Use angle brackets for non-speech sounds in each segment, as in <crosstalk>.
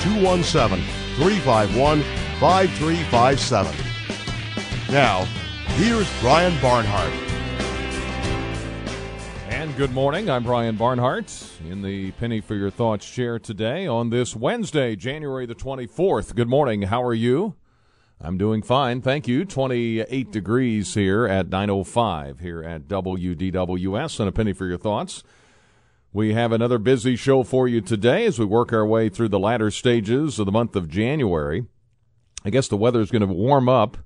217 351 5357. Now, here's Brian Barnhart. And good morning. I'm Brian Barnhart in the Penny for Your Thoughts chair today on this Wednesday, January the 24th. Good morning. How are you? I'm doing fine. Thank you. 28 degrees here at 905 here at WDWS and a Penny for Your Thoughts. We have another busy show for you today as we work our way through the latter stages of the month of January. I guess the weather is going to warm up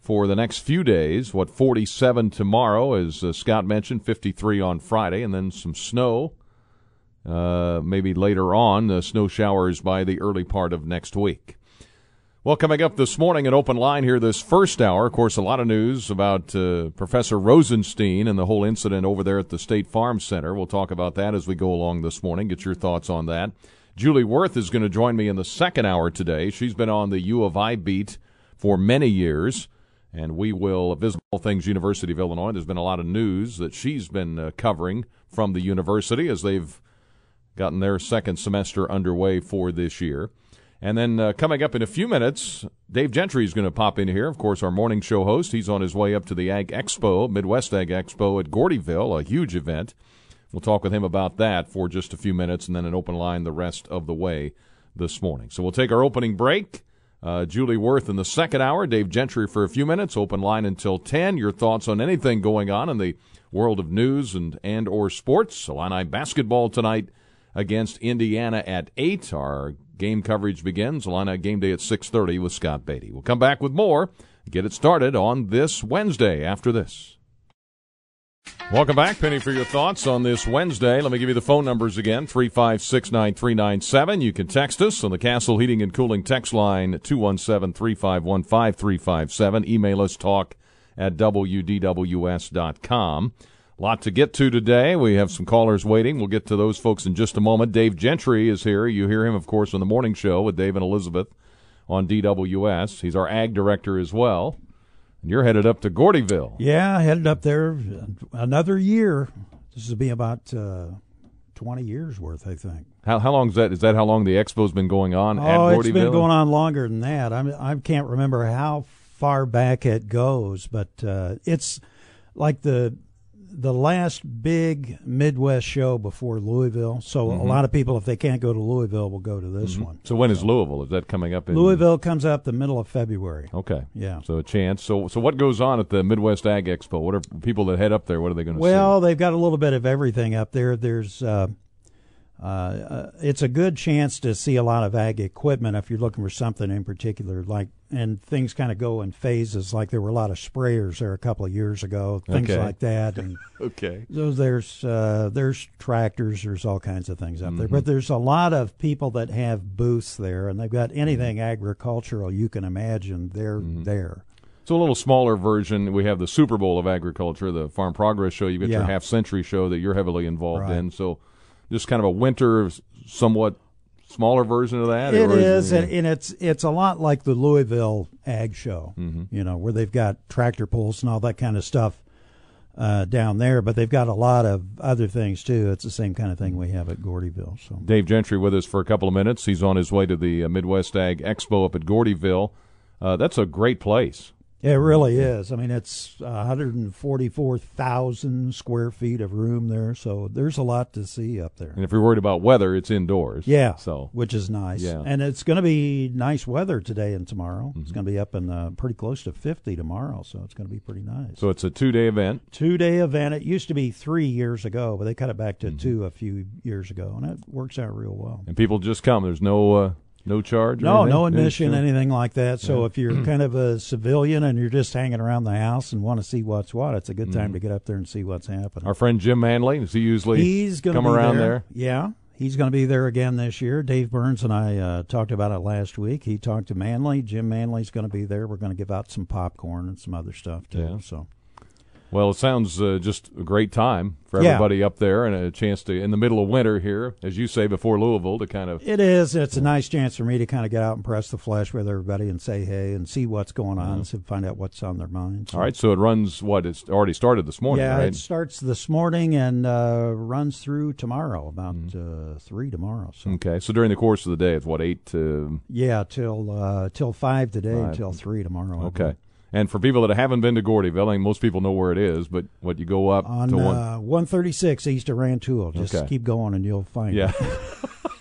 for the next few days. What, 47 tomorrow, as uh, Scott mentioned, 53 on Friday, and then some snow uh, maybe later on, the snow showers by the early part of next week. Well, coming up this morning, an open line here this first hour. Of course, a lot of news about uh, Professor Rosenstein and the whole incident over there at the State Farm Center. We'll talk about that as we go along this morning. Get your thoughts on that. Julie Wurth is going to join me in the second hour today. She's been on the U of I beat for many years, and we will visit all things University of Illinois. There's been a lot of news that she's been uh, covering from the university as they've gotten their second semester underway for this year. And then uh, coming up in a few minutes, Dave Gentry is going to pop in here. Of course, our morning show host. He's on his way up to the Ag Expo, Midwest Ag Expo at Gordyville, a huge event. We'll talk with him about that for just a few minutes and then an open line the rest of the way this morning. So we'll take our opening break. Uh, Julie Wurth in the second hour, Dave Gentry for a few minutes, open line until 10. Your thoughts on anything going on in the world of news and, and or sports. Illini basketball tonight against Indiana at 8. Our game coverage begins. Illini game day at 6.30 with Scott Beatty. We'll come back with more. Get it started on this Wednesday after this. Welcome back, Penny, for your thoughts on this Wednesday. Let me give you the phone numbers again 356 9397. You can text us on the Castle Heating and Cooling text line 217 351 5357. Email us talk at WDWS.com. Lot to get to today. We have some callers waiting. We'll get to those folks in just a moment. Dave Gentry is here. You hear him, of course, on the morning show with Dave and Elizabeth on DWS. He's our ag director as well. And you're headed up to Gordyville. Yeah, headed up there another year. This will be about uh, 20 years worth, I think. How how long is that? Is that how long the expo's been going on oh, at Gordyville? it's been going on longer than that. I'm, I can't remember how far back it goes, but uh, it's like the the last big Midwest show before Louisville. So mm-hmm. a lot of people, if they can't go to Louisville, will go to this mm-hmm. one. So when is Louisville? Is that coming up? in Louisville comes up the middle of February. Okay. Yeah. So a chance. So so what goes on at the Midwest Ag Expo? What are people that head up there? What are they going to well, see? they've got a little bit of everything up there. There's. Uh, uh, it's a good chance to see a lot of ag equipment if you're looking for something in particular, like and things kind of go in phases. Like there were a lot of sprayers there a couple of years ago, things okay. like that. And <laughs> okay, so there's uh, there's tractors, there's all kinds of things up mm-hmm. there. But there's a lot of people that have booths there, and they've got anything mm-hmm. agricultural you can imagine. They're mm-hmm. there. It's a little smaller version. We have the Super Bowl of agriculture, the Farm Progress Show. You've got yeah. your half century show that you're heavily involved right. in. So just kind of a winter, somewhat smaller version of that. It is, is and, and, it's it's a lot like the Louisville Ag Show, mm-hmm. you know, where they've got tractor pulls and all that kind of stuff uh, down there, but they've got a lot of other things too. It's the same kind of thing we have at Gordyville. So Dave Gentry with us for a couple of minutes. He's on his way to the uh, Midwest Ag Expo up at Gordyville. Uh, that's a great place. It really is. I mean, it's 144,000 square feet of room there, so there's a lot to see up there. And if you're worried about weather, it's indoors. Yeah, so which is nice. Yeah. and it's going to be nice weather today and tomorrow. Mm-hmm. It's going to be up in uh, pretty close to 50 tomorrow, so it's going to be pretty nice. So it's a two day event. Two day event. It used to be three years ago, but they cut it back to mm-hmm. two a few years ago, and it works out real well. And people just come. There's no. Uh, no charge? No, anything? no admission, anything like that. So Yeah. if you're kind of a civilian and you're just hanging around the house and want to see what's what, it's a good time Mhm. to get up there and see what's happening. Our friend Jim Manley, does he usually He's to come around there. there? Yeah, He's going to be there again this year. Dave Burns and I uh, talked about it last week. He talked to Manley. Jim Manley's going to be there. We're going to give out some popcorn and some other stuff too. Yeah. So Well, it sounds uh, just a great time for Yeah. everybody up there and a chance to, in the middle of winter here, as you say, before Louisville, to kind of. it is. It's a nice chance for me to kind of get out and press the flesh with everybody and say hey and see what's going on, so find out what's on their minds. All right, so it runs, what, it's already started this morning, yeah, right? it starts this morning and uh, runs through tomorrow, about Mm-hmm. uh, three tomorrow. So Okay, so during the course of the day, it's what, 8 to. yeah, till uh, till five today, Five. until three tomorrow. Okay. And for people that haven't been to Gordyville, I mean, most people know where it is, but what, you go up on to one. uh, 136 east of Rantoul. Just Okay. keep going and you'll find Yeah. it.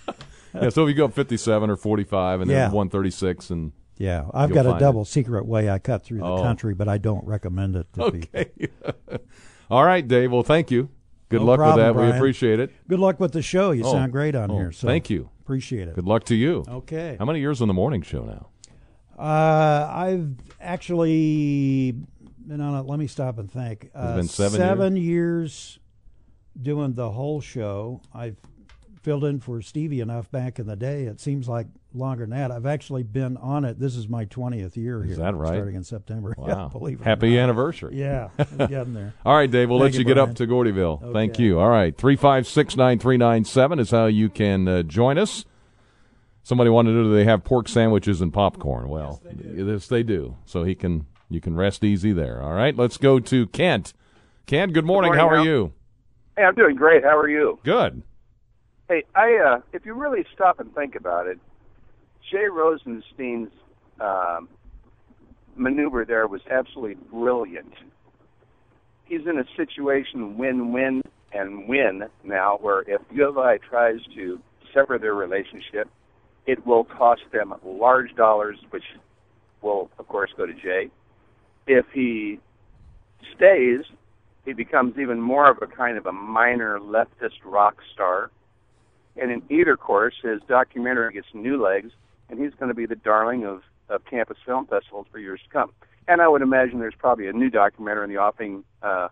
<laughs> <laughs> yeah, so if you go up 57 or 45 and then Yeah. 136 and. Yeah, I've You'll got a find double secret way I cut through the Oh. country, but I don't recommend it to people. Okay. <laughs> All right, Dave. Well, thank you. Good No luck problem, with that. We Brian. appreciate it. Good luck with the show. You Oh. sound great on Oh, here. So thank you. Appreciate it. Good luck to you. Okay. How many years on the morning show now? Uh, I've actually been on it. Let me stop and think. Uh, been seven years doing the whole show. I've filled in for Stevie enough back in the day. It seems like longer than that. I've actually been on it. This is my 20th year here. Is that right? Starting in September. <laughs> Wow. Yeah, Happy anniversary. Yeah, <laughs> getting there. All right, Dave. We'll Thank let you, you, get up to Gordyville. Thank you. All right. 356 9397 is how you can uh, join us. Somebody wanted to know do they have pork sandwiches and popcorn? Well, yes they, do. So he can you can rest easy there. All right. Let's go to Kent. Kent, good morning. morning, How are Al. you? Hey, I'm doing great. How are you? Good. Hey, I uh, if you really stop and think about it, Jay Rosenstein's um, maneuver there was absolutely brilliant. He's in a situation win-win and win now, where if U of I tries to sever their relationship, it will cost them large dollars, which will, of course, go to Jay. If he stays, he becomes even more of a kind of a minor leftist rock star. And in either course, his documentary gets new legs, and he's going to be the darling of, of campus film festivals for years to come. And I would imagine there's probably a new documentary in the offing uh,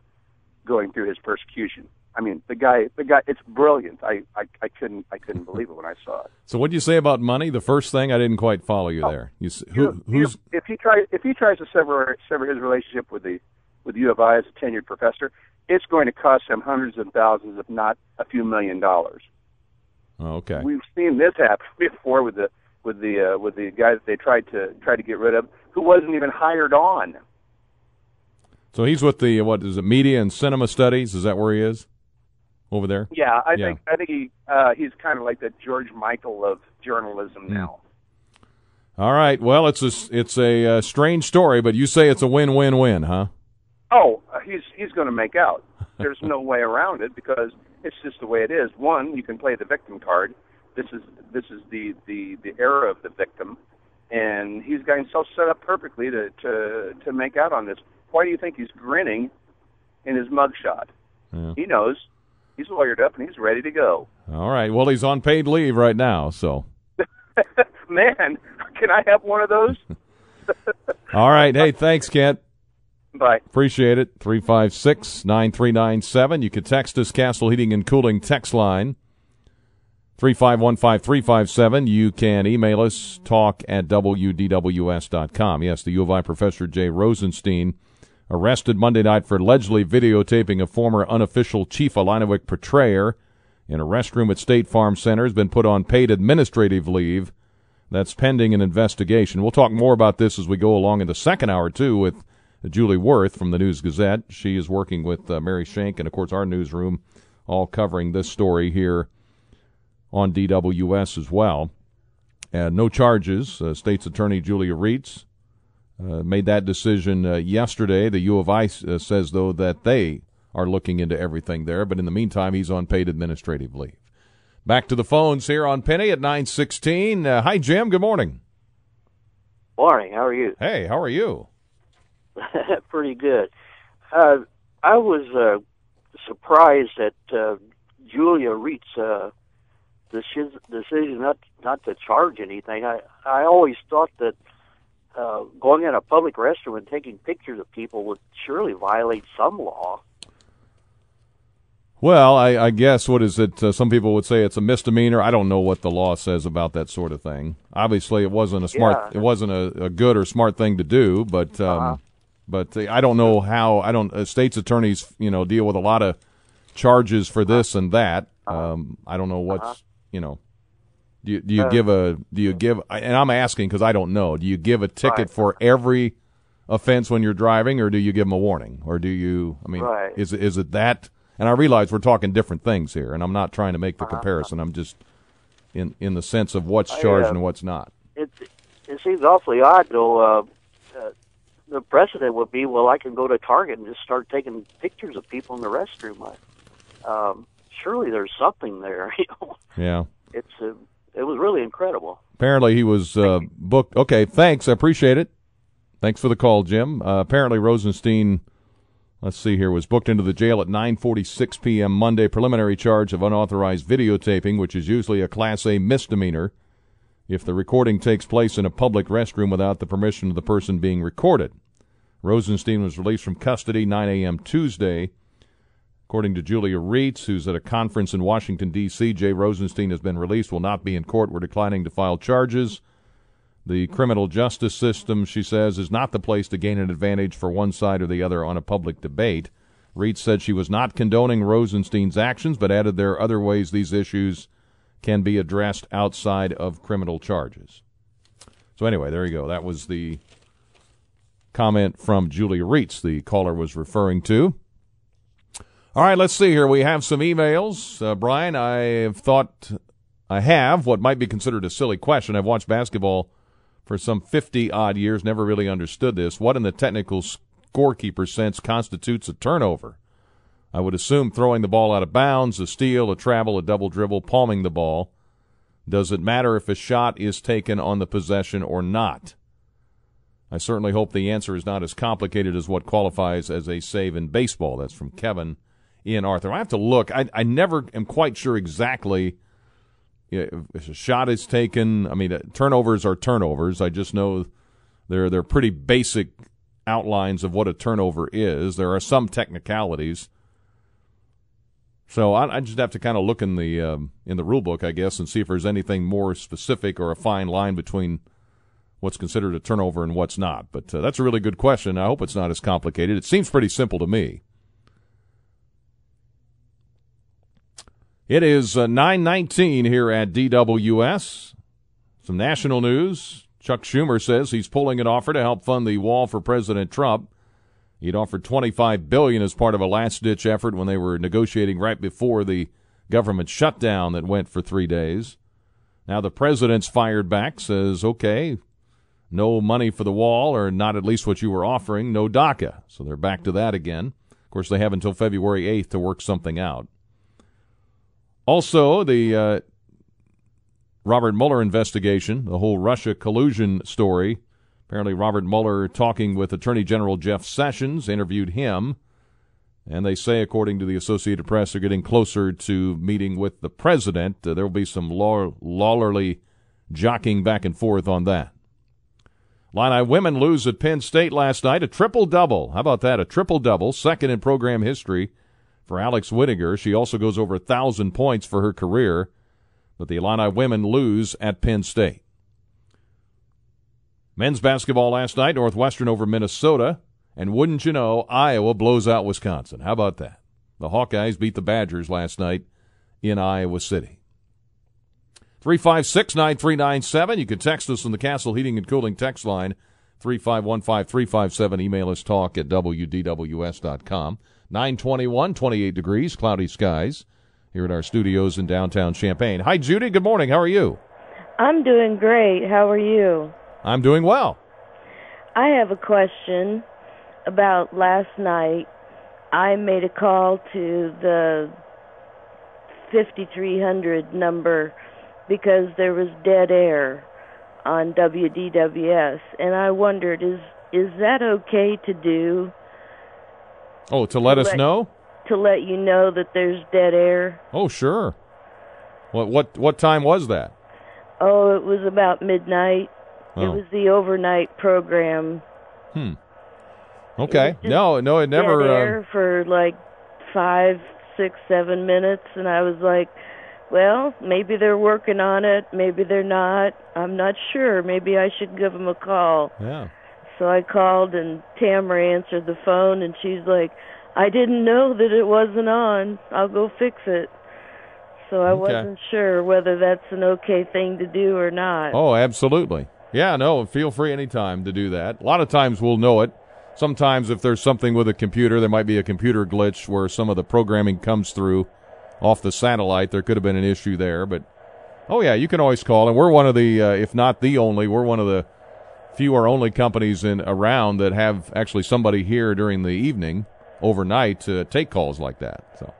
going through his persecution. I mean, the guy, the guy, it's brilliant. I, I, I couldn't, I couldn't <laughs> believe it when I saw it. So what do you say about money? The first thing I didn't quite follow you there. You, who, who's if he tries if he tries to sever sever his relationship with the with U of I as a tenured professor, it's going to cost him hundreds of thousands, if not a few million dollars. oh, okay? We've seen this happen <laughs> before with the with the uh, with the guy that they tried to try to get rid of, who wasn't even hired on. So he's with the what is it? Media and Cinema Studies. Is that where he is? Over there. Yeah, I Yeah. think I think he uh, he's kind of like the George Michael of journalism now. All right. Well, it's a it's a uh, strange story, but you say it's a win-win-win, huh? Oh, uh, he's he's going to make out. <laughs> There's no way around it because it's just the way it is. One, you can play the victim card. This is this is the the the era of the victim, and he's got himself set up perfectly to to to make out on this. Why do you think he's grinning in his mugshot? Yeah. He knows. He's lawyered up and he's ready to go. All right. Well, he's on paid leave right now, so. <laughs> Man, can I have one of those? <laughs> All right. Hey, thanks, Kent. Bye. Appreciate it. 356 9397. You can text us, Castle Heating and Cooling text line. 3515357. You can email us, talk at WDWS.com. Yes, the U of I professor Jay Rosenstein arrested Monday night for allegedly videotaping a former unofficial Chief Illiniwek portrayer in a restroom at State Farm Center has been put on paid administrative leave. That's pending an investigation. We'll talk more about this as we go along in the second hour, too, with Julie Wurth from the News Gazette. She is working with uh, Mary Schenk and, of course, our newsroom, all covering this story here on DWS as well. And no charges. Uh, State's Attorney Julia Rietz uh, made that decision uh, yesterday. The U of I uh, says, though, that they are looking into everything there. But in the meantime, he's on paid administrative leave. Back to the phones here on Penny at 916. Uh, hi, Jim. Good morning. Morning. How are you? Hey, how are you? <laughs> Pretty good. Uh, I was uh, surprised at uh, Julia Rietz's uh, decision not not to charge anything. I I always thought that uh, going in a public restroom and taking pictures of people would surely violate some law. Well, I, I guess what is it? Uh, some people would say it's a misdemeanor. I don't know what the law says about that sort of thing. Obviously, it wasn't a smart. Yeah. It wasn't a, a good or smart thing to do. But um, Uh-huh. but I don't know how. I don't. Uh, states attorneys, you know, deal with a lot of charges for this and that. Uh-huh. Um, I don't know what's you know. Do you, do you give a do you give and I'm asking because I don't know. Do you give a ticket Right. for every offense when you're driving, or do you give them a warning, or do you? I mean, Right. is it- is it that? And I realize we're talking different things here, and I'm not trying to make the comparison. I'm just in in the sense of what's I, charged uh, and what's not. It it seems awfully odd, though. Uh, uh, the precedent would be, well, I can go to Target and just start taking pictures of people in the restroom. I, um, surely there's something there. <laughs> You know, Yeah. it's uh, it was really incredible. Apparently he was uh, booked. Okay, thanks. I appreciate it. Thanks for the call, Jim. Uh, apparently Rosenstein, let's see here, was booked into the jail at 9:46 p.m. Monday. Preliminary charge of unauthorized videotaping, which is usually a Class A misdemeanor, if the recording takes place in a public restroom without the permission of the person being recorded. Rosenstein was released from custody 9 a.m. Tuesday. According to Julia Rietz, who's at a conference in Washington, D.C., Jay Rosenstein has been released, will not be in court. We're declining to file charges. The criminal justice system, she says, is not the place to gain an advantage for one side or the other on a public debate. Rietz said she was not condoning Rosenstein's actions, but added there are other ways these issues can be addressed outside of criminal charges. So, anyway, there you go. That was the comment from Julia Rietz, the caller was referring to. All right, let's see here. We have some emails. Uh, Brian, I have thought I have what might be considered a silly question. I've watched basketball for some 50 odd years, never really understood this. What in the technical scorekeeper sense constitutes a turnover? I would assume throwing the ball out of bounds, a steal, a travel, a double dribble, palming the ball. Does it matter if a shot is taken on the possession or not? I certainly hope the answer is not as complicated as what qualifies as a save in baseball. That's from Kevin Ian Arthur. I have to look. I, I never am quite sure exactly if a shot is taken. I mean, uh, turnovers are turnovers. I just know they're they're pretty basic outlines of what a turnover is. There are some technicalities. So I, I just have to kind of look in the um, in the rule book, I guess, and see if there's anything more specific or a fine line between what's considered a turnover and what's not. But uh, that's a really good question. I hope it's not as complicated. It seems pretty simple to me. It is uh, 919 here at DWS. Some national news. Chuck Schumer says he's pulling an offer to help fund the wall for President Trump. He'd offered 25 billion as part of a last-ditch effort when they were negotiating right before the government shutdown that went for 3 days. Now the president's fired back says, "Okay, no money for the wall or not at least what you were offering, no DACA." So they're back to that again. Of course, they have until February 8th to work something out. Also, the uh, Robert Mueller investigation, the whole Russia collusion story. Apparently, Robert Mueller, talking with Attorney General Jeff Sessions, interviewed him. And they say, according to the Associated Press, they're getting closer to meeting with the president. Uh, there will be some law- lawlerly jockeying back and forth on that. Illini women lose at Penn State last night, a triple double. How about that? A triple double, second in program history for Alex Wittinger. She also goes over a thousand points for her career, but the Illini women lose at Penn State. Men's basketball last night, Northwestern over Minnesota, and wouldn't you know, Iowa blows out Wisconsin. How about that? The Hawkeyes beat the Badgers last night in Iowa City. 356 9397. You can text us on the Castle Heating and Cooling text line 3515 357. Email us talk at WDWS.com. 921, 28 degrees, cloudy skies here at our studios in downtown Champaign. Hi, Judy. Good morning. How are you? I'm doing great. How are you? I'm doing well. I have a question about last night. I made a call to the 5300 number because there was dead air on WDWS and I wondered is is that okay to do Oh, to let us Let- know? to let you know that there's dead air? Oh, sure. What what what time was that? Oh, it was about midnight. It Oh. was the overnight program. Hmm. Okay. No, no, it never dead uh, air for like five, six, seven minutes, and I was like, well, maybe they're working on it, maybe they're not. I'm not sure. Maybe I should give them a call. Yeah. So I called, and Tamara answered the phone, and she's like, I didn't know that it wasn't on. I'll go fix it. So I Okay. wasn't sure whether that's an okay thing to do or not. Oh, absolutely. Yeah, no, feel free anytime to do that. A lot of times we'll know it. Sometimes if there's something with a computer, there might be a computer glitch where some of the programming comes through off the satellite. There could have been an issue there, but oh yeah, you can always call. And we're one of the, uh, if not the only, we're one of the few or only companies in around that have actually somebody here during the evening, overnight, to take calls like that. So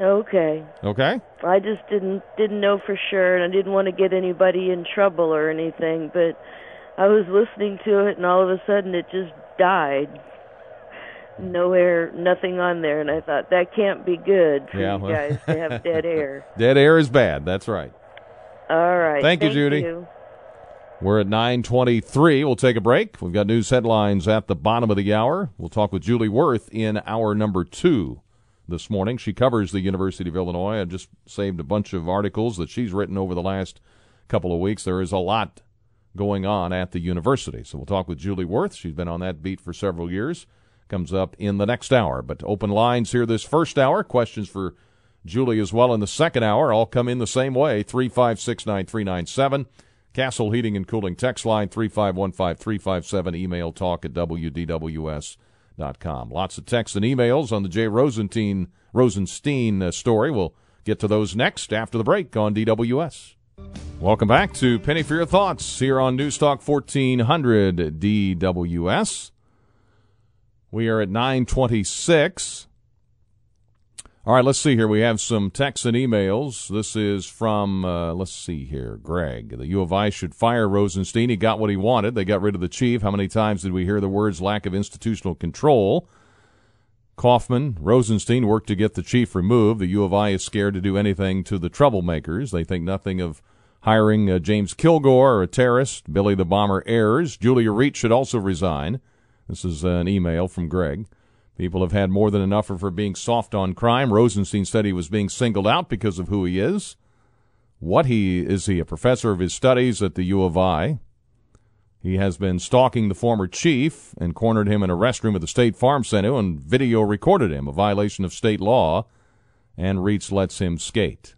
Okay. okay, I just didn't didn't know for sure, and I didn't want to get anybody in trouble or anything. But I was listening to it, and all of a sudden it just died. No air, nothing on there, and I thought that can't be good for Yeah, you guys to have dead <laughs> air. dead air is bad. That's right. All right. Thank you, Judy. you. We're at 923. We'll take a break. We've got news headlines at the bottom of the hour. We'll talk with Julie Wurth in hour number two this morning. She covers the University of Illinois. I just saved a bunch of articles that she's written over the last couple of weeks. There is a lot going on at the university. So we'll talk with Julie Wurth. She's been on that beat for several years. Comes up in the next hour. But open lines here this first hour. Questions for Julie as well in the second hour. All come in the same way 356 9397. Castle Heating and Cooling text line 3515 357. Email talk at WDWS.com. Lots of texts and emails on the Jay Rosenstein, Rosenstein uh, story. We'll get to those next after the break on DWS. Welcome back to Penny for Your Thoughts here on Newstalk 1400 DWS. We are at 926. All right, let's see here. We have some texts and emails. This is from, uh, let's see here, Greg. The U of I should fire Rosenstein. He got what he wanted. They got rid of the chief. How many times did we hear the words lack of institutional control? Kaufman, Rosenstein worked to get the chief removed. The U of I is scared to do anything to the troublemakers. They think nothing of hiring uh, James Kilgore or a terrorist. Billy the Bomber Ayers. Julia Rietz should also resign. This is an email from Greg. People have had more than enough of her being soft on crime. Rosenstein said he was being singled out because of who he is. What he is he a professor of his studies at the U of I? He has been stalking the former chief and cornered him in a restroom at the State Farm Center and video recorded him, a violation of state law, and Rietz lets him skate.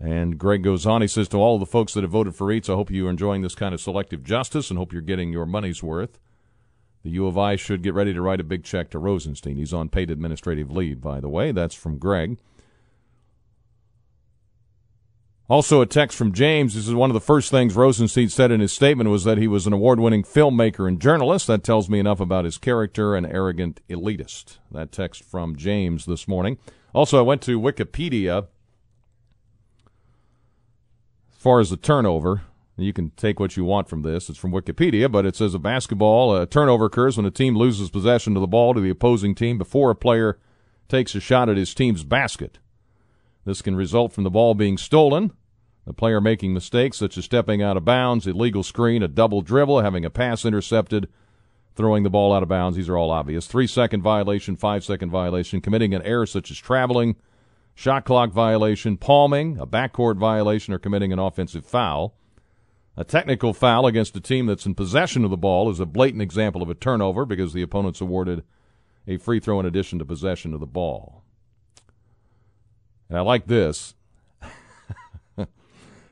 And Greg goes on, he says to all the folks that have voted for Rietz, I hope you are enjoying this kind of selective justice and hope you're getting your money's worth. The U of I should get ready to write a big check to Rosenstein. He's on paid administrative leave, by the way. That's from Greg. Also, a text from James. This is one of the first things Rosenstein said in his statement was that he was an award winning filmmaker and journalist. That tells me enough about his character, an arrogant elitist. That text from James this morning. Also, I went to Wikipedia as far as the turnover. You can take what you want from this. It's from Wikipedia, but it says a basketball a turnover occurs when a team loses possession of the ball to the opposing team before a player takes a shot at his team's basket. This can result from the ball being stolen, the player making mistakes such as stepping out of bounds, illegal screen, a double dribble, having a pass intercepted, throwing the ball out of bounds. These are all obvious. Three second violation, five second violation, committing an error such as traveling, shot clock violation, palming, a backcourt violation, or committing an offensive foul. A technical foul against a team that's in possession of the ball is a blatant example of a turnover because the opponent's awarded a free throw in addition to possession of the ball. And I like this. <laughs>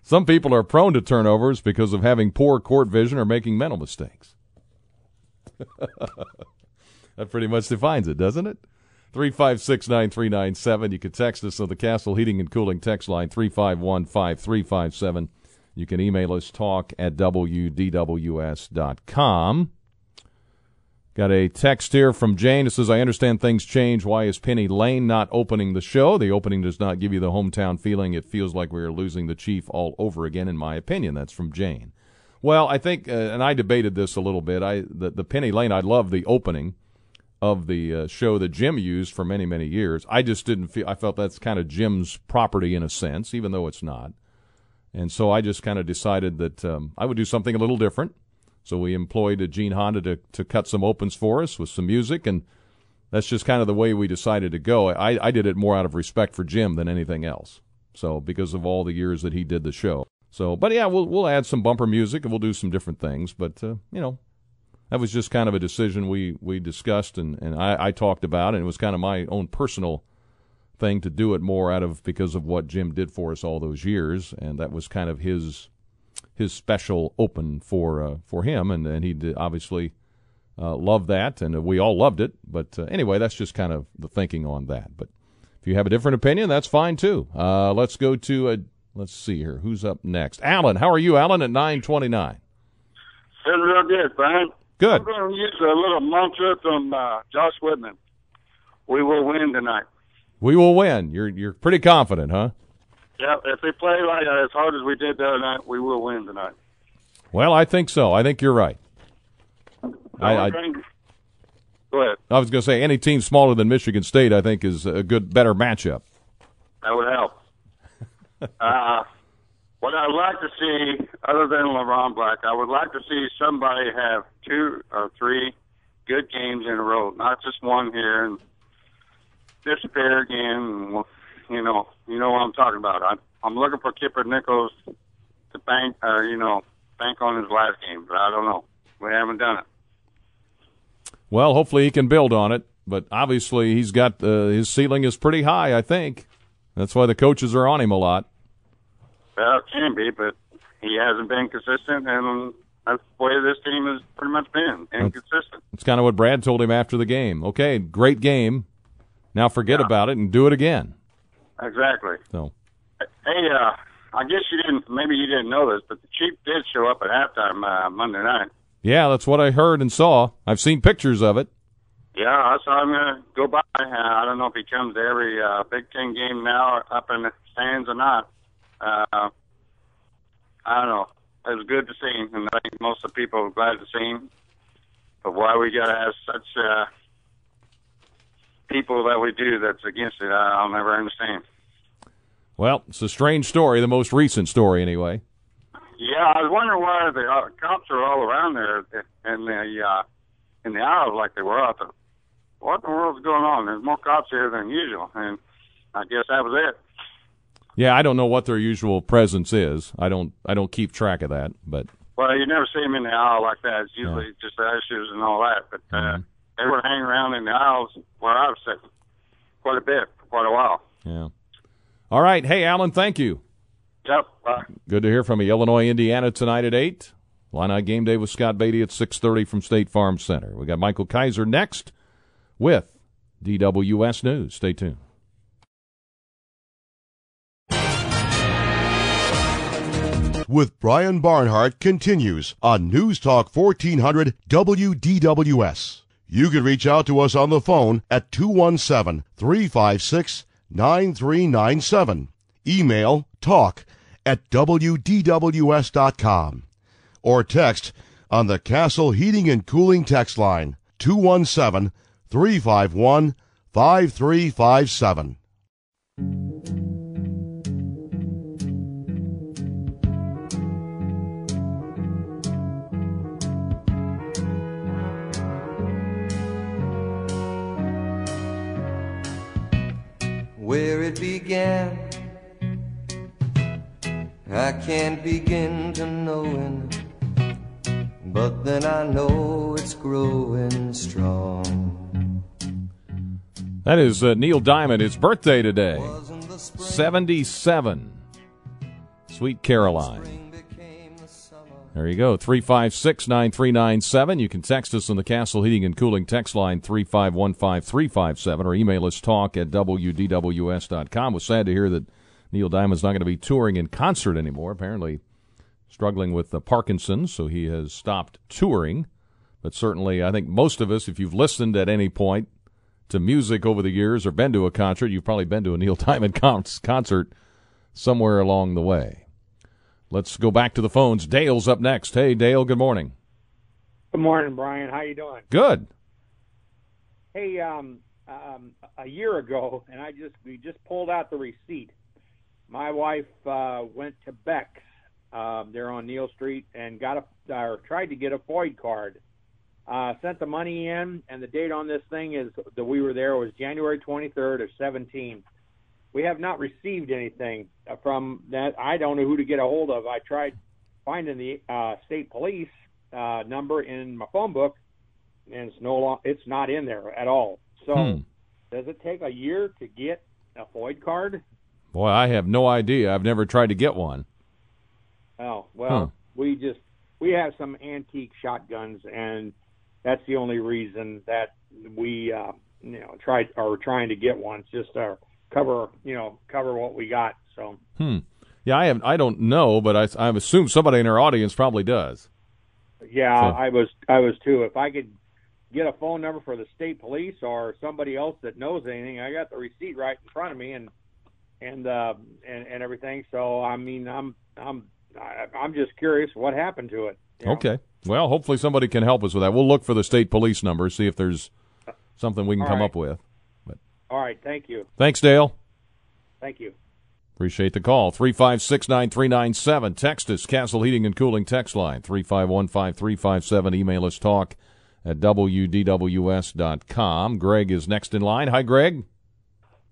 Some people are prone to turnovers because of having poor court vision or making mental mistakes. <laughs> that pretty much defines it, doesn't it? 356 9397. You can text us on the Castle Heating and Cooling text line 351 5357. You can email us talk at wdws.com. Got a text here from Jane. It says, I understand things change. Why is Penny Lane not opening the show? The opening does not give you the hometown feeling. It feels like we are losing the chief all over again, in my opinion. That's from Jane. Well, I think, uh, and I debated this a little bit. I the, the Penny Lane, I love the opening of the uh, show that Jim used for many, many years. I just didn't feel, I felt that's kind of Jim's property in a sense, even though it's not. And so I just kind of decided that um, I would do something a little different. So we employed Gene Honda to, to cut some opens for us with some music, and that's just kind of the way we decided to go. I, I did it more out of respect for Jim than anything else. So because of all the years that he did the show. So, but yeah, we'll we'll add some bumper music and we'll do some different things. But uh, you know, that was just kind of a decision we we discussed and and I, I talked about, and it was kind of my own personal thing to do it more out of because of what Jim did for us all those years, and that was kind of his his special open for uh, for him, and and he obviously uh, loved that, and we all loved it. But uh, anyway, that's just kind of the thinking on that. But if you have a different opinion, that's fine too. Uh, let's go to a let's see here. Who's up next? Alan, how are you, Alan? At nine twenty nine. Feeling real good, Brian. Good. I'm going to use a little mantra from uh, Josh Whitman. We will win tonight. We will win. You're you're pretty confident, huh? Yeah, if we play like uh, as hard as we did the other night, we will win tonight. Well, I think so. I think you're right. I, I, Go ahead. I was going to say any team smaller than Michigan State, I think, is a good, better matchup. That would help. <laughs> uh, what I'd like to see, other than Leron Black, I would like to see somebody have two or three good games in a row, not just one here and disappear again. You know, you know what I'm talking about. I'm I'm looking for Kipper Nichols to bank, uh, you know, bank on his last game, but I don't know. We haven't done it. Well, hopefully he can build on it, but obviously he's got uh, his ceiling is pretty high. I think that's why the coaches are on him a lot. Well, it can be, but he hasn't been consistent, and that's the way this team has pretty much been inconsistent. It's kind of what Brad told him after the game. Okay, great game. Now forget Yeah. about it and do it again. Exactly. So Hey, uh, I guess you didn't. Maybe you didn't know this, but the Chief did show up at halftime uh, Monday night. yeah, that's what I heard and saw. I've seen pictures of it. Yeah, I saw him uh, go by. Uh, I don't know if he comes to every uh, Big Ten game now up in the stands or not. Uh, I don't know. It was good to see him, and I think most of the people were glad to see him. But why we got to have such uh, people that we do that's against it, I- I'll never understand. Well, it's a strange story, the most recent story anyway. Yeah, I was wondering why the uh, cops are all around there in the uh, in the aisles like they were out there. What in the world's going on? There's more cops here than usual, and I guess that was it. Yeah, I don't know what their usual presence is. I don't I don't keep track of that, but Well, you never see them in the aisle like that. It's usually just the ushers and all that. But uh, Mhm. They were hanging around in the aisles where I was sitting quite a bit for quite a while. yeah. All right, hey Alan, thank you. Yep. Uh, Good to hear from you. Illinois, Indiana tonight at eight. Illini game day with Scott Beatty at six thirty from State Farm Center. We got Michael Kaiser next with DWS News. Stay tuned. with Brian Barnhart continues on News Talk 1400 WDWS. You can reach out to us on the phone at 217 356 9397. Email talk at WDWS.com or text on the Castle Heating and Cooling text line 217 351 5357. Where it began. I can't begin to knowing, but then I know it's growing strong. That is uh, Neil Diamond. His birthday today. Wasn't the spring 77. Sweet Caroline. The? There you go. 356 9397. You can text us on the Castle Heating and Cooling text line 3515357 or email us talk at WDWS.com. Was sad to hear that Neil Diamond's not going to be touring in concert anymore. Apparently struggling with uh, Parkinson's, so he has stopped touring. But certainly, I think most of us, if you've listened at any point to music over the years or been to a concert, you've probably been to a Neil Diamond <laughs> con- concert somewhere along the way. Let's go back to the phones. Dale's up next. Hey, Dale. Good morning. Good morning, Brian. How you doing? Good. Hey, um, um, a year ago, and I just we just pulled out the receipt. My wife uh, went to Beck's. Um, there on Neil Street and got a or tried to get a FOID card, Uh, sent the money in, and the date on this thing is that we were there was January 23rd of 17. We have not received anything from that. I don't know who to get a hold of. I tried finding the uh, state police uh, number in my phone book, and it's no long, it's not in there at all. So, Hmm. does it take a year to get a FOID card? Boy, I have no idea. I've never tried to get one. Oh well, Huh. we just we have some antique shotguns, and that's the only reason that we uh, you know tried are trying to get one, It's just to cover you know cover what we got. So Hmm. Yeah, I have. I don't know, but I, I assume somebody in our audience probably does. yeah, So- I was I was too. If I could get a phone number for the state police or somebody else that knows anything, I got the receipt right in front of me and and uh, and and everything. So I mean, I'm I'm I'm just curious what happened to it. you know? Okay. Well, hopefully somebody can help us with that. We'll look for the state police number, see if there's something we can All come right. up with. All right, thank you, Thanks, Dale. thank you. Appreciate the call. 356 9397. Text us, Castle Heating and Cooling text line. 351 5357. Email us talk at WDWS.com. Greg is next in line. Hi, Greg.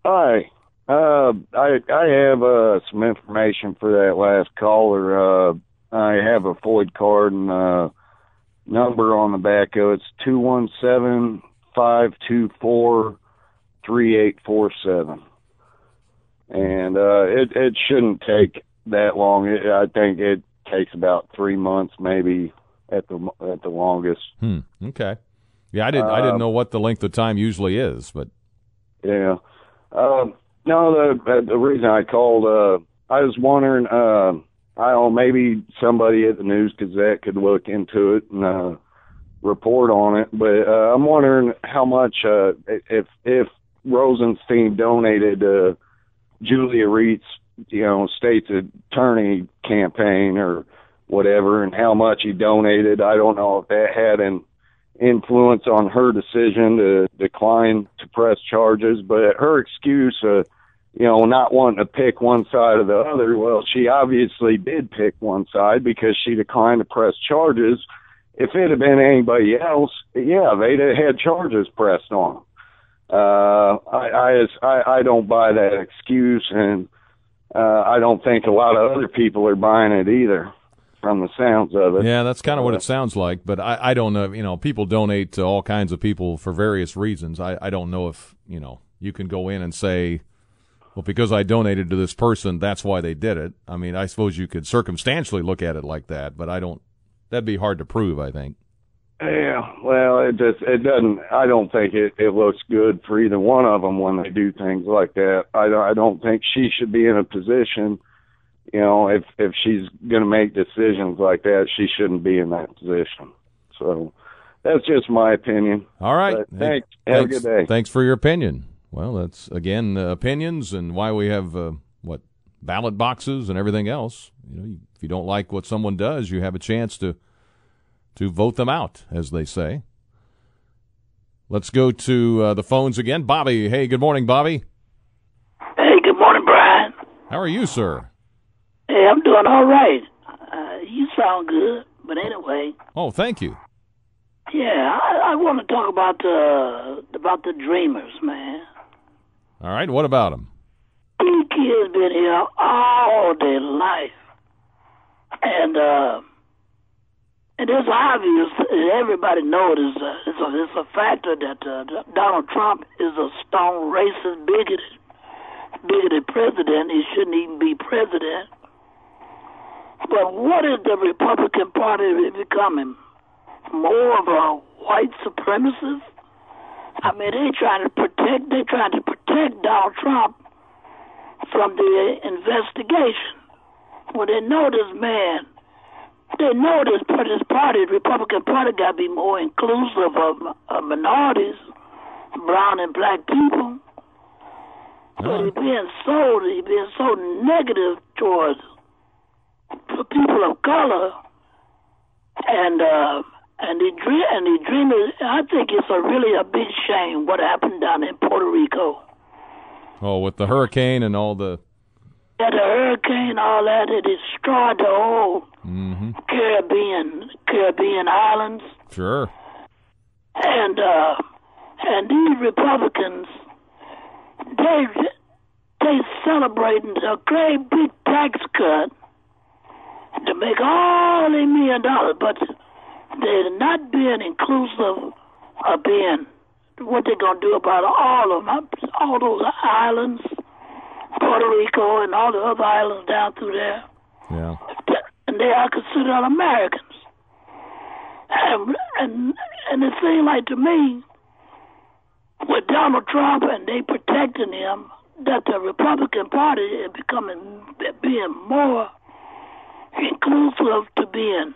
Hi. Uh, I I have uh, some information for that last caller. Uh, I have a FOID card and uh, number on the back of it. It's two one seven five two four three eight four seven, and uh, it it shouldn't take that long. It, I think it takes about three months, maybe at the at the longest. Hmm. Okay. Yeah, I didn't. I didn't Um, know what the length of time usually is, but Yeah. Um, no, the the reason I called, uh, I was wondering, uh, I don't know, maybe somebody at the News Gazette could look into it and uh, report on it. But uh, I'm wondering how much, uh, if if Rosenstein donated uh, Julia Rietz's, you know, state's attorney campaign or whatever, and how much he donated. I don't know if that had an influence on her decision to decline to press charges, but her excuse, uh, you know, not wanting to pick one side or the other, well, she obviously did pick one side because she declined to press charges. If it had been anybody else, yeah, they'd have had charges pressed on them. Uh, I, I, I, I don't buy that excuse, and uh, I don't think a lot of other people are buying it either, from the sounds of it. yeah, that's kind of what it sounds like. But I, I don't know. You know, people donate to all kinds of people for various reasons. I, I don't know if you know you can go in and say, well, because I donated to this person, that's why they did it. I mean, I suppose you could circumstantially look at it like that, but I don't. That'd be hard to prove. I think. Yeah, well, it just it doesn't. I don't think it it looks good for either one of them when they do things like that. I don't- I don't think she should be in a position. You know, if if she's going to make decisions like that, she shouldn't be in that position. So that's just my opinion. All right. But Hey, thanks. Have a good day. Thanks for your opinion. Well, that's again uh, opinions and why we have uh, what ballot boxes and everything else. You know, if you don't like what someone does, you have a chance to to vote them out, as they say. Let's go to uh, the phones again. Bobby, hey, good morning, Bobby. Hey, good morning, Brian. How are you, sir? Hey, I'm doing all right. Uh, you sound good, but anyway, Oh, thank you. yeah, I, I want to talk about the about the Dreamers, man. All right, what about them? These kids been here all their life, and uh, and it's obvious. Everybody knows it's a, it's a, it's a factor that uh, Donald Trump is a stone racist, bigoted, bigoted president. He shouldn't even be president. But what is the Republican Party becoming? More of a white supremacist? I mean, they trying to protect. They trying to protect Donald Trump from the investigation. Well, they know this man. They know this this party, the Republican Party, got to be more inclusive of, of minorities, brown and black people. But he's being so he's being so negative towards people of color, and uh, and the dream and the dreamers. I think it's a really a big shame what happened down in Puerto Rico. Oh, with the hurricane and all the. Yeah, the hurricane, all that, it destroyed the whole hmm Caribbean Caribbean islands. Sure. and uh, and these Republicans, they they celebrating a great big tax cut to make all a million dollars, but they're not being inclusive of being what they're gonna do about all of them, all those islands, Puerto Rico, and all the other islands down through there, Yeah. And they are considered Americans. And and and it seems like to me, with Donald Trump and they protecting him, that the Republican Party is becoming being more inclusive to being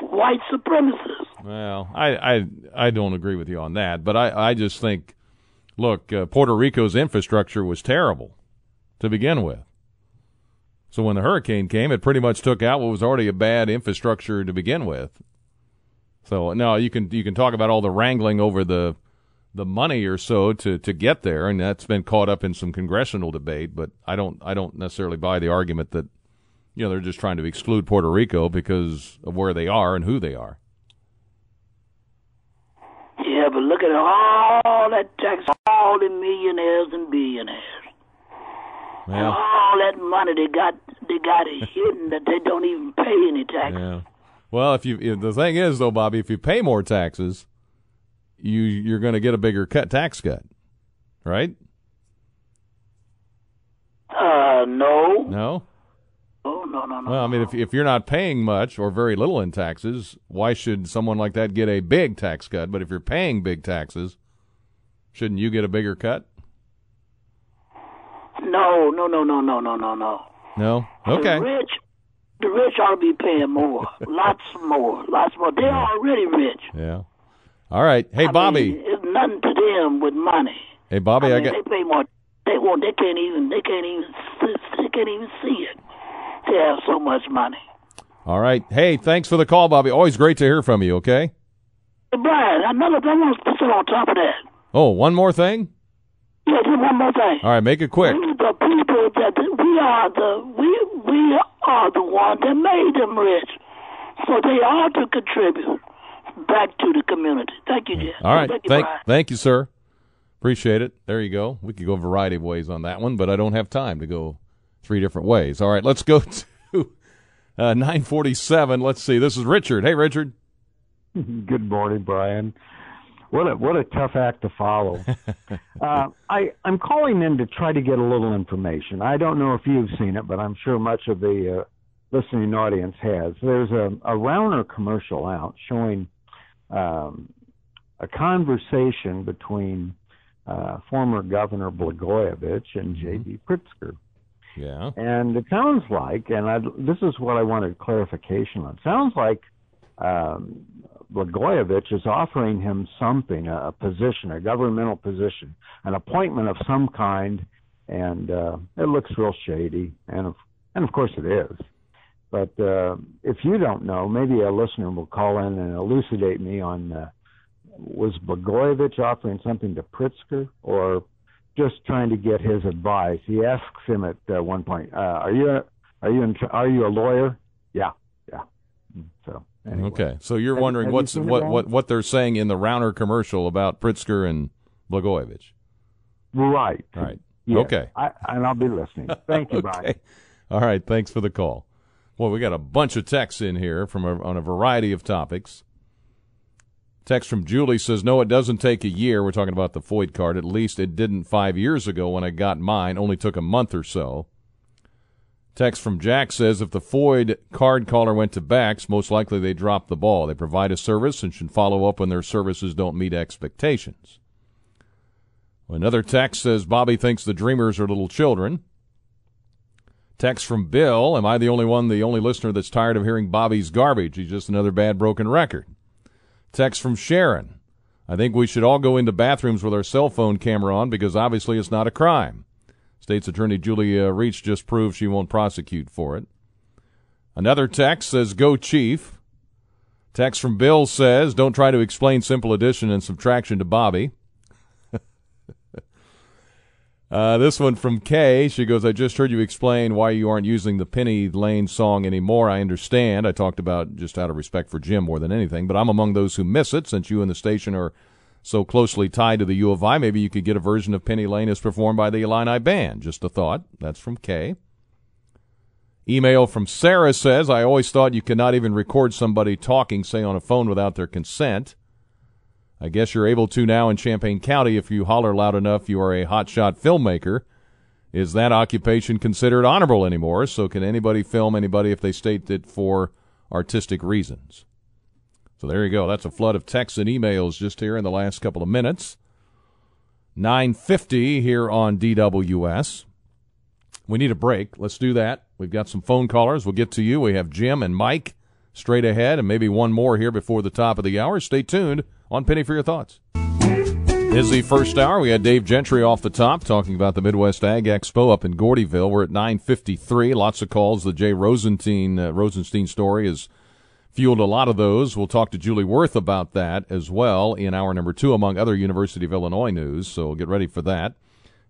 white supremacists. Well, I, I I don't agree with you on that, but I, I just think, look, uh, Puerto Rico's infrastructure was terrible to begin with. So when the hurricane came, it pretty much took out what was already a bad infrastructure to begin with. So no, you can you can talk about all the wrangling over the the money or so to to get there, and that's been caught up in some congressional debate. But I don't I don't necessarily buy the argument that you know they're just trying to exclude Puerto Rico because of where they are and who they are. Yeah, but look at all that tax, all the millionaires and billionaires, Well, all that money they got, they got it hidden that they don't even pay any tax. yeah. Well, if you if the thing is though, Bobby, if you pay more taxes, you you're going to get a bigger cut tax cut, right? Uh, no, No. oh no, no, no. Well, I mean, if if you're not paying much or very little in taxes, why should someone like that get a big tax cut? But if you're paying big taxes, shouldn't you get a bigger cut? No, no, no, no, no, no, no, no. No. Okay. The rich, the rich ought to be paying more, lots more, lots more. They're already rich. Yeah. All right. Hey, I Bobby. mean, it's nothing to them with money. Hey, Bobby. I I got. they pay more. They won't. They can't even. They can't even. They can't even see it. They have so much money. All right. Hey, thanks for the call, Bobby. Always great to hear from you. Okay. Hey, Brian, another. I want to put on top of that. Oh, one more thing. Yeah, just one more thing. All right, make it quick. We the people that we are the we we are the one that made them rich, so they ought to contribute back to the community. Thank you, Jim. All right. Thank you, Thank, Brian. thank you, sir. Appreciate it. There you go. We could go a variety of ways on that one, but I don't have time to go three different ways. All right, let's go <laughs> to uh, 947. Let's see. This is Richard. Hey, Richard. <laughs> Good morning, Brian. What a what a tough act to follow. <laughs> uh, I I'm calling in to try to get a little information. I don't know if you've seen it, but I'm sure much of the uh, listening audience has. There's a a Rauner commercial out showing um, a conversation between uh, former Governor Blagojevich and J.B. Pritzker. Yeah. And it sounds like, and I, this is what I wanted clarification on. Sounds like um, Blagojevich is offering him something, a, position, a governmental position, an appointment of some kind, and uh, it looks real shady, and of, and of course it is. But uh, if you don't know, maybe a listener will call in and elucidate me on uh, was Blagojevich offering something to Pritzker or just trying to get his advice. He asks him at uh, one point, uh, "Are you are you in, are you a lawyer?" Yeah, yeah. So anyway. Okay. So you're Have- wondering have what's it, what, what what they're saying in the Rauner commercial about Pritzker and Blagojevich. right? Right. Yes. Okay. I, and I'll be listening. Thank you, <laughs> Brian. All right. Thanks for the call. Well, we got a bunch of texts in here from a, on a variety of topics. Text from Julie says, "No, it doesn't take a year. We're talking about the FOID card. At least it didn't five years ago when I got mine. Only took a month or so." Text from Jack says, "If the FOID card caller went to Bax, most likely they dropped the ball. They provide a service and should follow up when their services don't meet expectations." Another text says, "Bobby thinks the Dreamers are little children." Text from Bill, am I the only one, the only listener that's tired of hearing Bobby's garbage? He's just another bad broken record. Text from Sharon, I think we should all go into bathrooms with our cell phone camera on because obviously it's not a crime. State's Attorney Julia Rietz just proved she won't prosecute for it. Another text says, Go Chief. Text from Bill says, Don't try to explain simple addition and subtraction to Bobby. <laughs> Uh, this one from Kay. She goes, I just heard you explain why you aren't using the Penny Lane song anymore. I understand. I talked about just out of respect for Jim more than anything, but I'm among those who miss it since you and the station are so closely tied to the U of I. Maybe you could get a version of Penny Lane as performed by the Illini Band. Just a thought. That's from Kay. Email from Sarah says, I always thought you could not even record somebody talking, say, on a phone without their consent. I guess you're able to now in Champaign County if you holler loud enough you are a hotshot filmmaker. Is that occupation considered honorable anymore? So can anybody film anybody if they state it for artistic reasons? So there you go. That's a flood of texts and emails just here in the last couple of minutes. 950 here on DWS. We need a break. Let's do that. We've got some phone callers. We'll get to you. We have Jim and Mike straight ahead, and maybe one more here before the top of the hour. Stay tuned on Penny for Your Thoughts. Is the first hour. We had Dave Gentry off the top talking about the Midwest Ag Expo up in Gordyville. We're at 9:53. Lots of calls. The Jay Rosenstein uh, Rosenstein story has fueled a lot of those. We'll talk to Julie Wurth about that as well in hour number two, among other University of Illinois news. So get ready for that.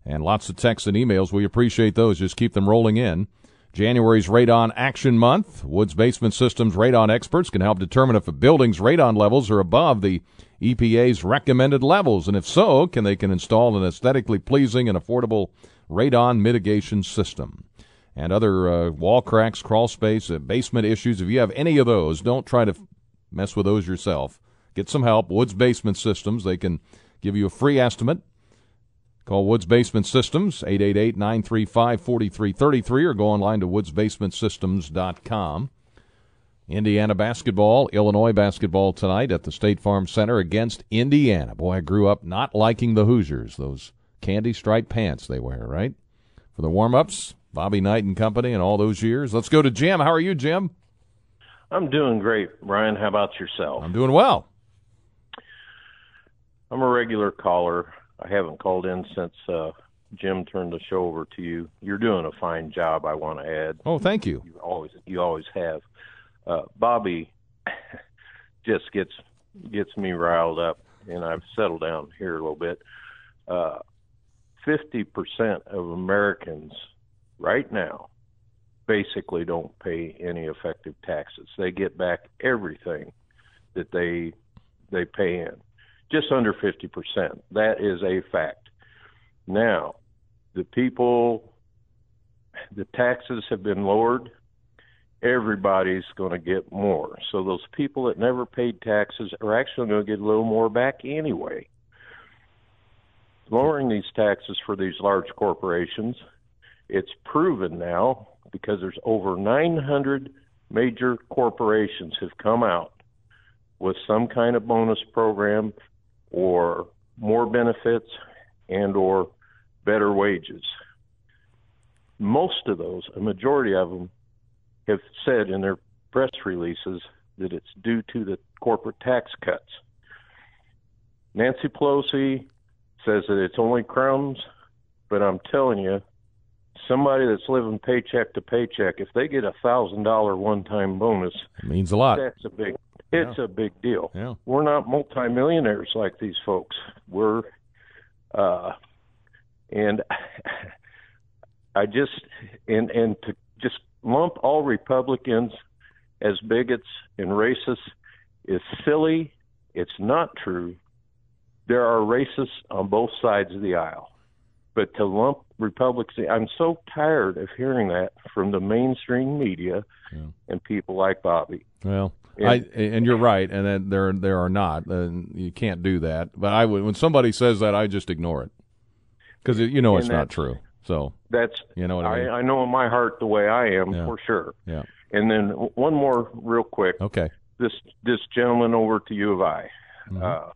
And lots of texts and emails. We appreciate those. Just keep them rolling in. January's Radon Action Month. Woods Basement Systems radon experts can help determine if a building's radon levels are above the EPA's recommended levels, and if so, can they can install an aesthetically pleasing and affordable radon mitigation system. And other uh, wall cracks, crawl space, uh, basement issues. If you have any of those, don't try to f- mess with those yourself. Get some help. Woods Basement Systems. They can give you a free estimate. Call Woods Basement Systems, 888-935-4333, or go online to woodsbasementsystems.com. Indiana basketball, Illinois basketball tonight at the State Farm Center against Indiana. Boy, I grew up not liking the Hoosiers, those candy striped pants they wear, right? For the warm ups, Bobby Knight and company and all those years. Let's go to Jim. How are you, Jim? I'm doing great, Ryan. How about yourself? I'm doing well. I'm a regular caller. I haven't called in since uh, Jim turned the show over to you. You're doing a fine job. I want to add. Oh, thank you. You always, you always have. Uh, Bobby <laughs> just gets gets me riled up, and I've settled down here a little bit. Uh, fifty percent of Americans right now basically don't pay any effective taxes. They get back everything that they they pay in just under 50%. That is a fact. Now, the people, the taxes have been lowered. Everybody's going to get more. So those people that never paid taxes are actually going to get a little more back anyway. Lowering these taxes for these large corporations, it's proven now because there's over 900 major corporations have come out with some kind of bonus program or more benefits and or better wages. Most of those, a majority of them, have said in their press releases that it's due to the corporate tax cuts. Nancy Pelosi says that it's only crumbs, but I'm telling you, somebody that's living paycheck to paycheck, if they get a thousand dollar one time bonus, it means a lot. That's a big it's Yeah. a big deal. Yeah. We're not multimillionaires like these folks. We're, uh, and <laughs> I just and and to just lump all Republicans as bigots and racists is silly. It's not true. There are racists on both sides of the aisle, but to lump Republicans, I'm so tired of hearing that from the mainstream media and people like Bobby. Well, Yeah. I and you're right, and then there there are not, and you can't do that. But I would when somebody says that, I just ignore it because you know it's not true. So That's you know I mean. I, I know in my heart the way I am Yeah. for sure. Yeah. And then one more real quick. Okay. This this gentleman over to U of I. Mm-hmm. Uh,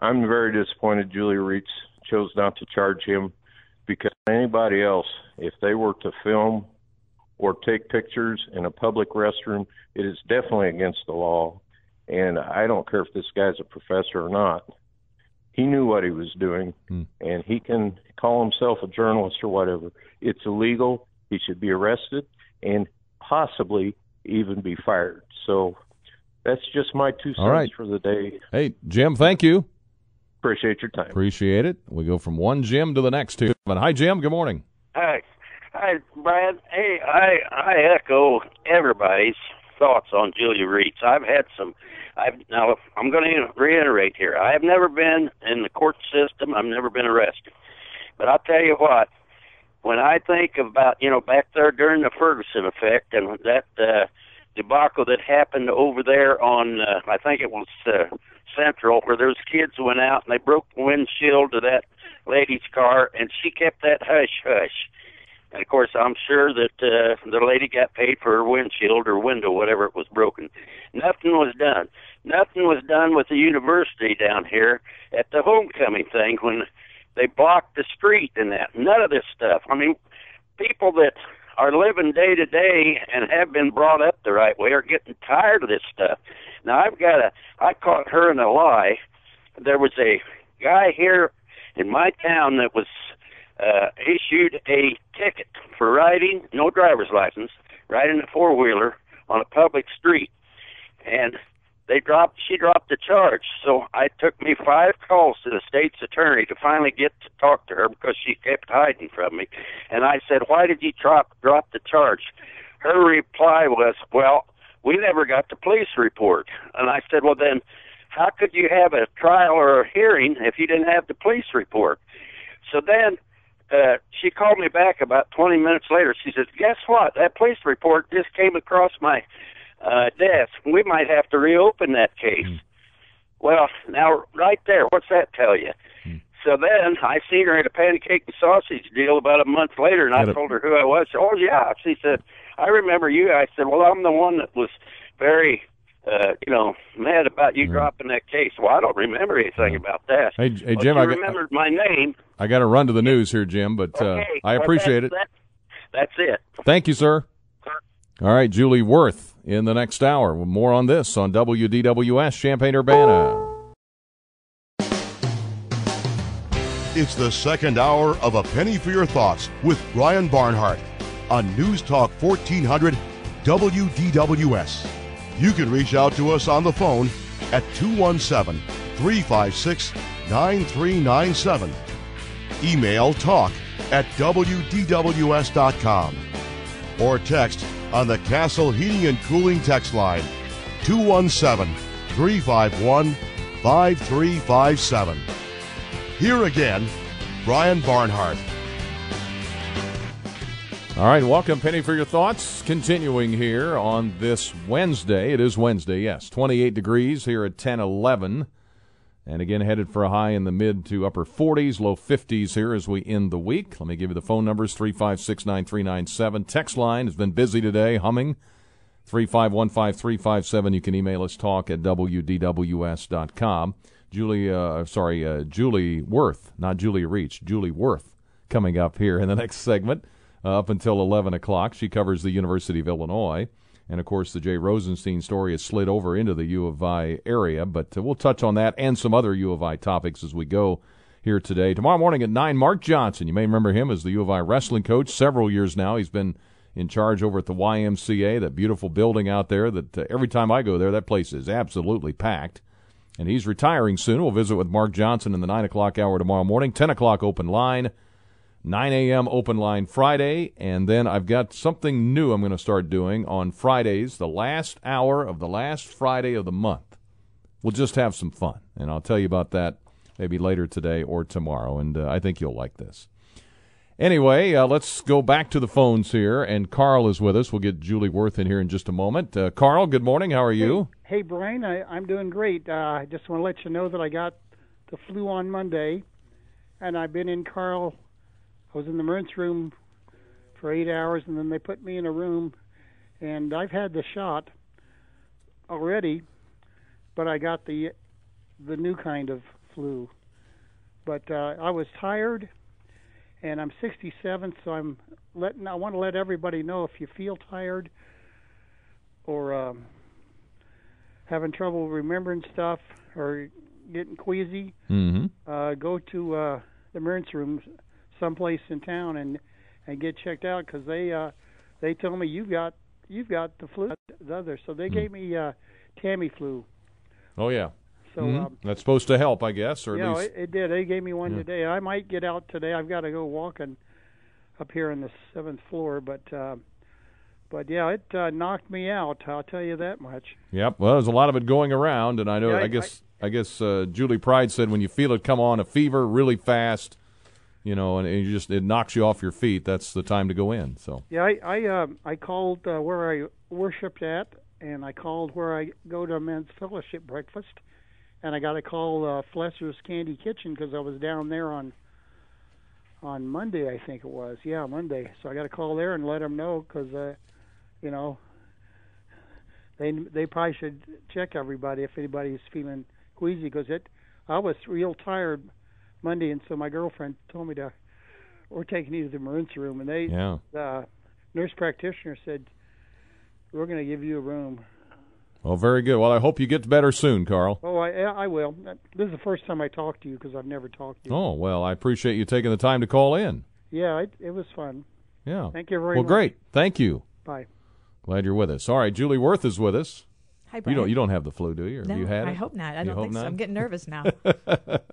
I'm very disappointed Julia Rietz chose not to charge him because anybody else, if they were to film or take pictures in a public restroom, it is definitely against the law. And I don't care if this guy's a professor or not. He knew what he was doing, Hmm. and he can call himself a journalist or whatever. It's illegal. He should be arrested and possibly even be fired. So that's just my two cents right. for the day. Hey, Jim, thank you. Appreciate your time. Appreciate it. We go from one Jim to the next here. Hi, Jim. Good morning. Hi, hi, Brad. Hey, I I echo everybody's thoughts on Julia Rietz. I've had some. I've now. I'm going to reiterate here. I have never been in the court system. I've never been arrested. But I'll tell you what. When I think about you know back there during the Ferguson effect and that uh, debacle that happened over there on uh, I think it was uh, Central where those kids went out and they broke the windshield of that lady's car and she kept that hush hush. And of course, I'm sure that uh, the lady got paid for her windshield or window, whatever it was broken. Nothing was done. Nothing was done with the university down here at the homecoming thing when they blocked the street and that. None of this stuff. I mean, people that are living day to day and have been brought up the right way are getting tired of this stuff. Now I've got a I caught her in a lie. There was a guy here in my town that was uh issued a ticket for riding no driver's license, riding a four wheeler on a public street. And they dropped she dropped the charge. So I took me five calls to the state's attorney to finally get to talk to her because she kept hiding from me. And I said, Why did you drop drop the charge? Her reply was, Well, we never got the police report. And I said, Well then how could you have a trial or a hearing if you didn't have the police report? So then uh, she called me back about 20 minutes later. She says, "Guess what? That police report just came across my uh, desk. We might have to reopen that case." Well, now right there, what's that tell you? So then I seen her at a pancake and sausage deal about a month later, and I Got it. told her who I was. Oh yeah, she said, "I remember you." I said, "Well, I'm the one that was very." Uh, you know, mad about you dropping that case. Well, I don't remember anything about that. Hey, hey, Jim, I got- remembered my name. I got to run to the news here, Jim, but uh, Okay, I well, appreciate it. that's, That's, that's it. Thank you, sir. All right, Julie Wurth in the next hour. More on this on WDWS Champaign Urbana. It's the second hour of A Penny for Your Thoughts with Brian Barnhart on News Talk 1400 WDWS. You can reach out to us on the phone at 217 356 9397. Email talk at WDWS.com or text on the Castle Heating and Cooling text line 217 351 5357. Here again, Brian Barnhart. All right, welcome, Penny, for your thoughts. Continuing here on this Wednesday. It is Wednesday, yes. 28 degrees here at 1011. And again, headed for a high in the mid to upper 40s, low 50s here as we end the week. Let me give you the phone numbers 356 9397. Text line has been busy today, humming. 3515357. You can email us talk at wdws.com. Julie, uh, sorry, uh, Julie Wurth, not Julia Rietz, Julie Wurth coming up here in the <laughs> next segment uh, up until 11 o'clock. She covers the University of Illinois. And of course, the Jay Rosenstein story has slid over into the U of I area, but uh, we'll touch on that and some other U of I topics as we go here today. Tomorrow morning at 9, Mark Johnson. You may remember him as the U of I wrestling coach several years now. He's been in charge over at the YMCA, that beautiful building out there that uh, every time I go there, that place is absolutely packed. And he's retiring soon. We'll visit with Mark Johnson in the 9 o'clock hour tomorrow morning, 10 o'clock open line. 9 a.m. open line Friday, and then I've got something new I'm going to start doing on Fridays, the last hour of the last Friday of the month. We'll just have some fun, and I'll tell you about that maybe later today or tomorrow, and uh, I think you'll like this. Anyway, uh, let's go back to the phones here, and Carl is with us. We'll get Julie Wurth in here in just a moment. Uh, Carl, good morning. How are you? Hey, Brian, I, I'm doing great. Uh, I just want to let you know that I got the flu on Monday, and I've been in Carl. I was in the emergency room for eight hours, and then they put me in a room, and I've had the shot already, but I got the the new kind of flu. But uh, I was tired, and I'm 67, so I'm letting. I want to let everybody know if you feel tired or um, having trouble remembering stuff or getting queasy, Mm-hmm. uh, go to uh, the emergency room someplace in town and and get checked out because they uh, they told me you've got you've got the flu, the other. So they gave me uh, Tamiflu. Oh, yeah. So Mhm. um, That's supposed to help, I guess, or at yeah, least it, it did. They gave me one Yeah. today. I might get out today. I've got to go walking up here on the seventh floor, but uh, but yeah, it uh, knocked me out. I'll tell you that much. Yep. Well, there's a lot of it going around, and I know. Yeah, I- I, guess. I, guess uh, Julie Pride said when you feel it come on, a fever really fast, you know, and, and you just it knocks you off your feet. That's the time to go in. So. Yeah, I I, um I called uh, where I worshipped at, and I called where I go to a men's fellowship breakfast, and I got a call uh, Flesor's Candy Kitchen because I was down there on on Monday, I think it was. Yeah, Monday. So I got a call there and let them know because, uh, you know, they they probably should check everybody if anybody's feeling queasy because it. I was real tired Monday, and so my girlfriend told me to. We're taking you to the emergency room, and they Yeah. the nurse practitioner said, "We're going to give you a room." Well, very good. Well, I hope you get better soon, Carl. Oh, I I will. Uh, this is the first time I talked to you because I've never talked to you. Oh well, I appreciate you taking the time to call in. Yeah, it, it was fun. Yeah. Thank you very well, much. Well, great. Thank you. Bye. Glad you're with us. All right, Julie Wurth is with us. Hi, You don't. You don't have the flu, do you? Or No, you had I it? hope not. I You don't think so. not? I'm getting nervous now. <laughs>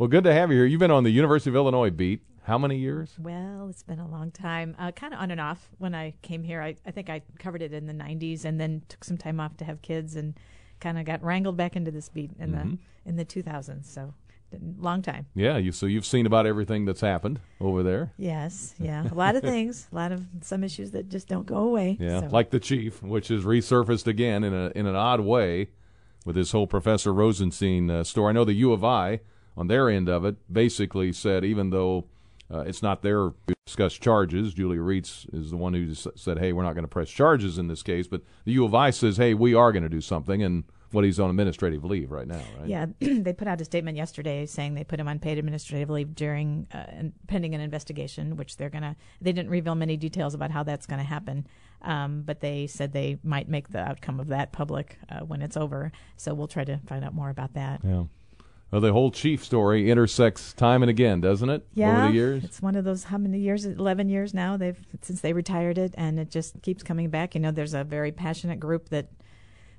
well, good to have you here. You've been on the University of Illinois beat. How many years? Well, it's been a long time. Uh, kind of on and off. When I came here, I, I think I covered it in the 90s and then took some time off to have kids and kind of got wrangled back into this beat in Mhm. the in the 2000s. So, long time. Yeah. You. So you've seen about everything that's happened over there. Yes, yeah. A lot of things, a lot of some issues that just don't go away. Yeah, so. like the chief, which has resurfaced again in a in an odd way with this whole Professor Rosenstein uh, story. I know the U of I on their end of it basically said even though uh, it's not their to discuss charges, Julia Rietz is the one who said, "Hey, we're not going to press charges in this case," but the U of I says, "Hey, we are going to do something," and what he's on administrative leave right now, right? Yeah, <clears throat> they put out a statement yesterday saying they put him on paid administrative leave during uh, pending an investigation, which they're gonna. They didn't reveal many details about how that's going to happen, um, but they said they might make the outcome of that public uh, when it's over. So we'll try to find out more about that. Yeah. Well, the whole chief story intersects time and again, doesn't it? Yeah, Over the years. it's one of those. How many years? Eleven years now. They've since they retired it, and it just keeps coming back. You know, there's a very passionate group that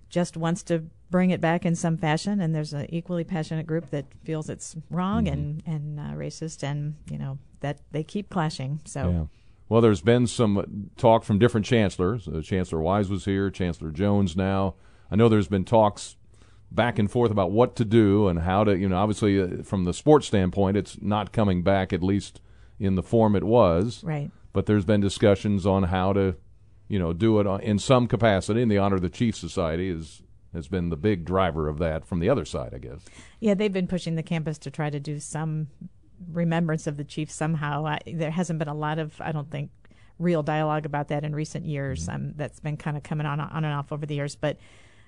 just wants to bring it back in some fashion, and there's an equally passionate group that feels it's wrong and and uh, racist, and you know that they keep clashing. So Yeah. Well, there's been some talk from different chancellors. Uh, Chancellor Wise was here, Chancellor Jones now. I know there's been talks back and forth about what to do and how to, you know, obviously uh, from the sports standpoint, it's not coming back, at least in the form it was. Right. But there's been discussions on how to, you know, do it on- in some capacity, and the Honor of the Chief Society is, has been the big driver of that from the other side, I guess. Yeah, they've been pushing the campus to try to do some remembrance of the chief somehow. I, there hasn't been a lot of, I don't think, real dialogue about that in recent years. Um, that's been kind of coming on on and off over the years. But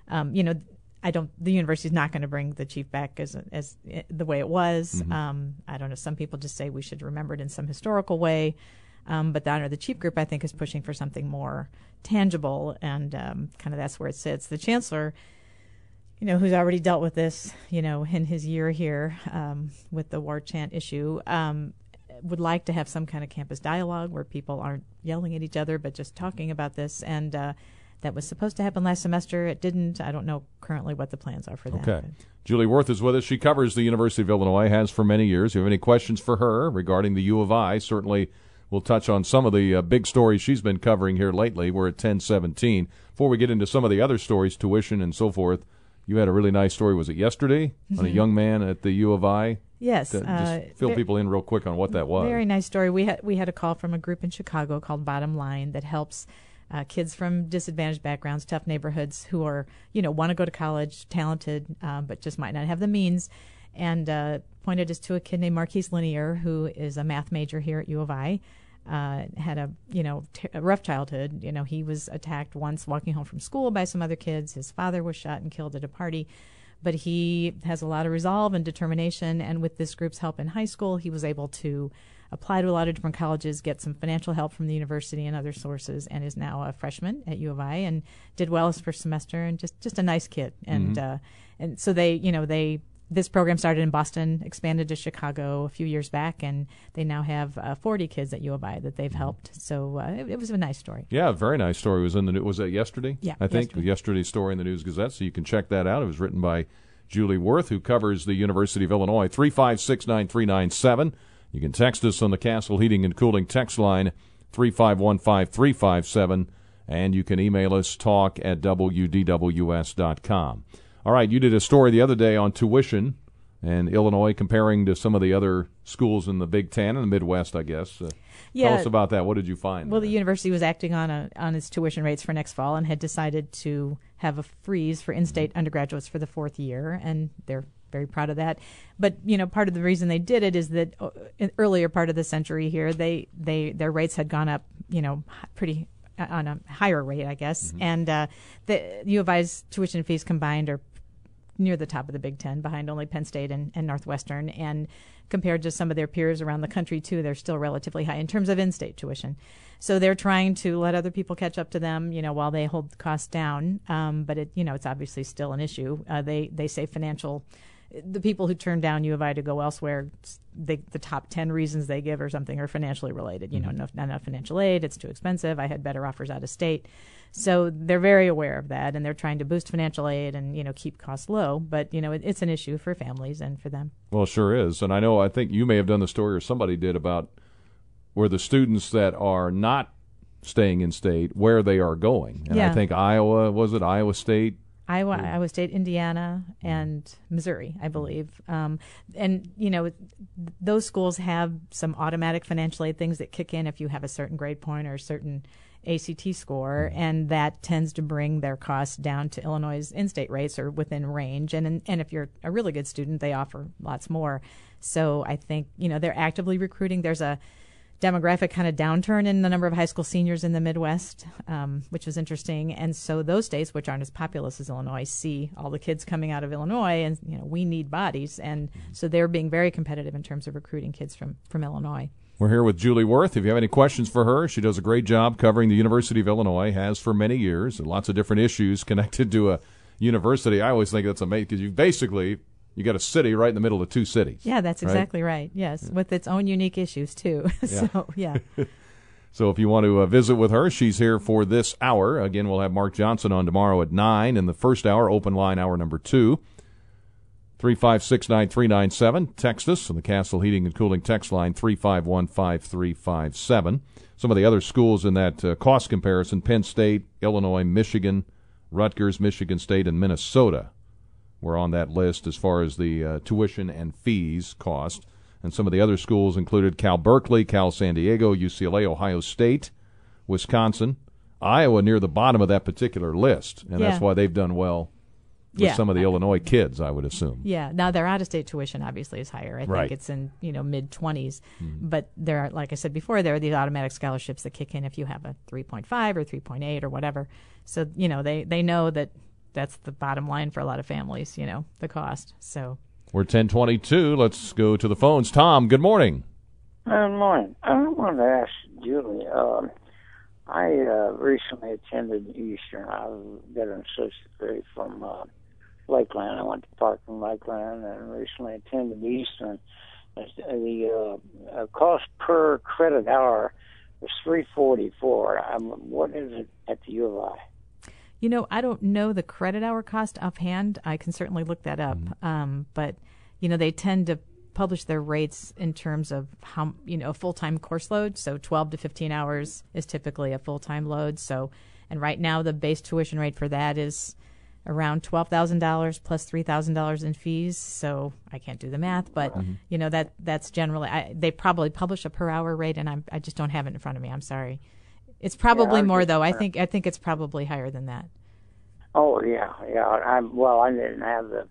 um, you know, I don't. The university is not going to bring the chief back as as the way it was. Mhm. Um, I don't know. Some people just say we should remember it in some historical way. Um, but the honor of the chief group, I think, is pushing for something more tangible, and um, kind of that's where it sits. The chancellor you know, who's already dealt with this, you know, in his year here um, with the war chant issue, um, would like to have some kind of campus dialogue where people aren't yelling at each other, but just talking about this. And uh, that was supposed to happen last semester. It didn't. I don't know currently what the plans are for that. Okay. Julie Wurth is with us. She covers the University of Illinois, has for many years. If you have any questions for her regarding the U of I, certainly we'll touch on some of the uh, big stories she's been covering here lately. We're at 1017. Before we get into some of the other stories, tuition and so forth, you had a really nice story. Was it yesterday on a Mhm. young man at the U of I? Yes, That- uh, just fill ver- people in real quick on what that was. Very nice story. We had we had a call from a group in Chicago called Bottom Line that helps uh, kids from disadvantaged backgrounds, tough neighborhoods, who are you know want to go to college, talented, um, but just might not have the means, and uh, pointed us to a kid named Marquise Linear, who is a math major here at U of I. Uh, had a you know t- a rough childhood. You know he was attacked once walking home from school by some other kids. His father was shot and killed at a party but he has a lot of resolve and determination. And with this group's help in high school, he was able to apply to a lot of different colleges, get some financial help from the university and other sources, and is now a freshman at U of I and did well his first semester and just just a nice kid. And Mhm. uh, and so they, you know, they. This program started in Boston, expanded to Chicago a few years back, and they now have uh, 40 kids at U of I that they've helped. So uh, it, it was a nice story. Yeah, very nice story. It was in the was that yesterday? Yeah, I think yesterday. yesterday's story in the News Gazette. So you can check that out. It was written by Julie Wurth, who covers the University of Illinois. 356 9397. You can text us on the Castle Heating and Cooling text line 3515357, and you can email us talk at wdws.com. All right, you did a story the other day on tuition and Illinois comparing to some of the other schools in the Big Ten and the Midwest, I guess. Uh, Yeah. Tell us about that. What did you find? Well, the university was acting on a, on its tuition rates for next fall and had decided to have a freeze for in-state undergraduates for the fourth year, and they're very proud of that. But you know, part of the reason they did it is that uh, in earlier part of the century here, they they their rates had gone up, you know, pretty uh, on a higher rate, I guess, and uh, the U of I's tuition fees combined are near the top of the Big Ten, behind only Penn State and, and Northwestern. And compared to some of their peers around the country, too, they're still relatively high in terms of in state tuition. So they're trying to let other people catch up to them, you know, while they hold the cost down. Um, but it, you know, it's obviously still an issue. Uh, they they say financial. The people who turn down U of I to go elsewhere, they, the top ten reasons they give or something are financially related. You know, mm-hmm. no, not enough financial aid. It's too expensive. I had better offers out of state. So they're very aware of that, and they're trying to boost financial aid and you know keep costs low. But you know it, it's an issue for families and for them. Well, it sure is. And I know, I think you may have done the story or somebody did about where the students that are not staying in state, where they are going. And I think Iowa, was it Iowa State? Iowa, hmm. Iowa State, Indiana, hmm. and Missouri, I hmm. believe. Um, and you know, those schools have some automatic financial aid things that kick in if you have a certain grade point or a certain ACT score, and that tends to bring their costs down to Illinois' in-state rates or within range. And and if you're a really good student, they offer lots more. So I think you know they're actively recruiting. There's a demographic kind of downturn in the number of high school seniors in the Midwest, um, which was interesting. And so those states, which aren't as populous as Illinois, see all the kids coming out of Illinois, and you know we need bodies, and so they're being very competitive in terms of recruiting kids from from Illinois. We're here with Julie Wurth. If you have any questions for her, she does a great job covering the University of Illinois, has for many years, and lots of different issues <laughs> connected to a university. I always think that's amazing because you basically you got a city right in the middle of two cities. Yeah, that's right? exactly right. Yes, with its own unique issues too. <laughs> Yeah. so yeah. <laughs> So if you want to uh, visit with her, she's here for this hour. Again, we'll have Mark Johnson on tomorrow at 9 in the first hour, open line hour number 2. 3569397. Text us on the Castle Heating and Cooling text line 3515357. Some of the other schools in that uh, cost comparison Penn State, Illinois, Michigan, Rutgers, Michigan State, and Minnesota were on that list as far as the uh, tuition and fees cost. And some of the other schools included Cal Berkeley, Cal San Diego, UCLA, Ohio State, Wisconsin, Iowa near the bottom of that particular list. And that's why they've done well with Yeah. some of the Illinois kids, I would assume. Yeah. Now their out-of-state tuition obviously is higher. I Right. think it's in you know mid 20s, but there are, like I said before, there are these automatic scholarships that kick in if you have a 3.5 or 3.8 or whatever. So you know they they know that that's the bottom line for a lot of families. You know the cost. So We're 1022. Let's go to the phones. Tom, good morning. Good morning. I wanted to ask Julie. Um, I uh, recently attended Eastern. I got an associate degree from uh, Lakeland. I went to Park Parkland, Lakeland, and recently attended Eastern. The uh, uh, cost per credit hour was three forty four. What is it at the U of I? You know, I don't know the credit hour cost offhand. I can certainly look that up. Um, but you know, they tend to publish their rates in terms of how you know a full time course load. So 12 to 15 hours is typically a full time load. So, and right now the base tuition rate for that is around twelve thousand dollars plus three thousand dollars in fees. So I can't do the math, but you know that that's generally I, they probably publish a per hour rate, and I'm, I just don't have it in front of me. I'm sorry. It's probably I'm more just though. I think I think it's probably higher than that. Oh yeah, yeah. I well, I didn't have the.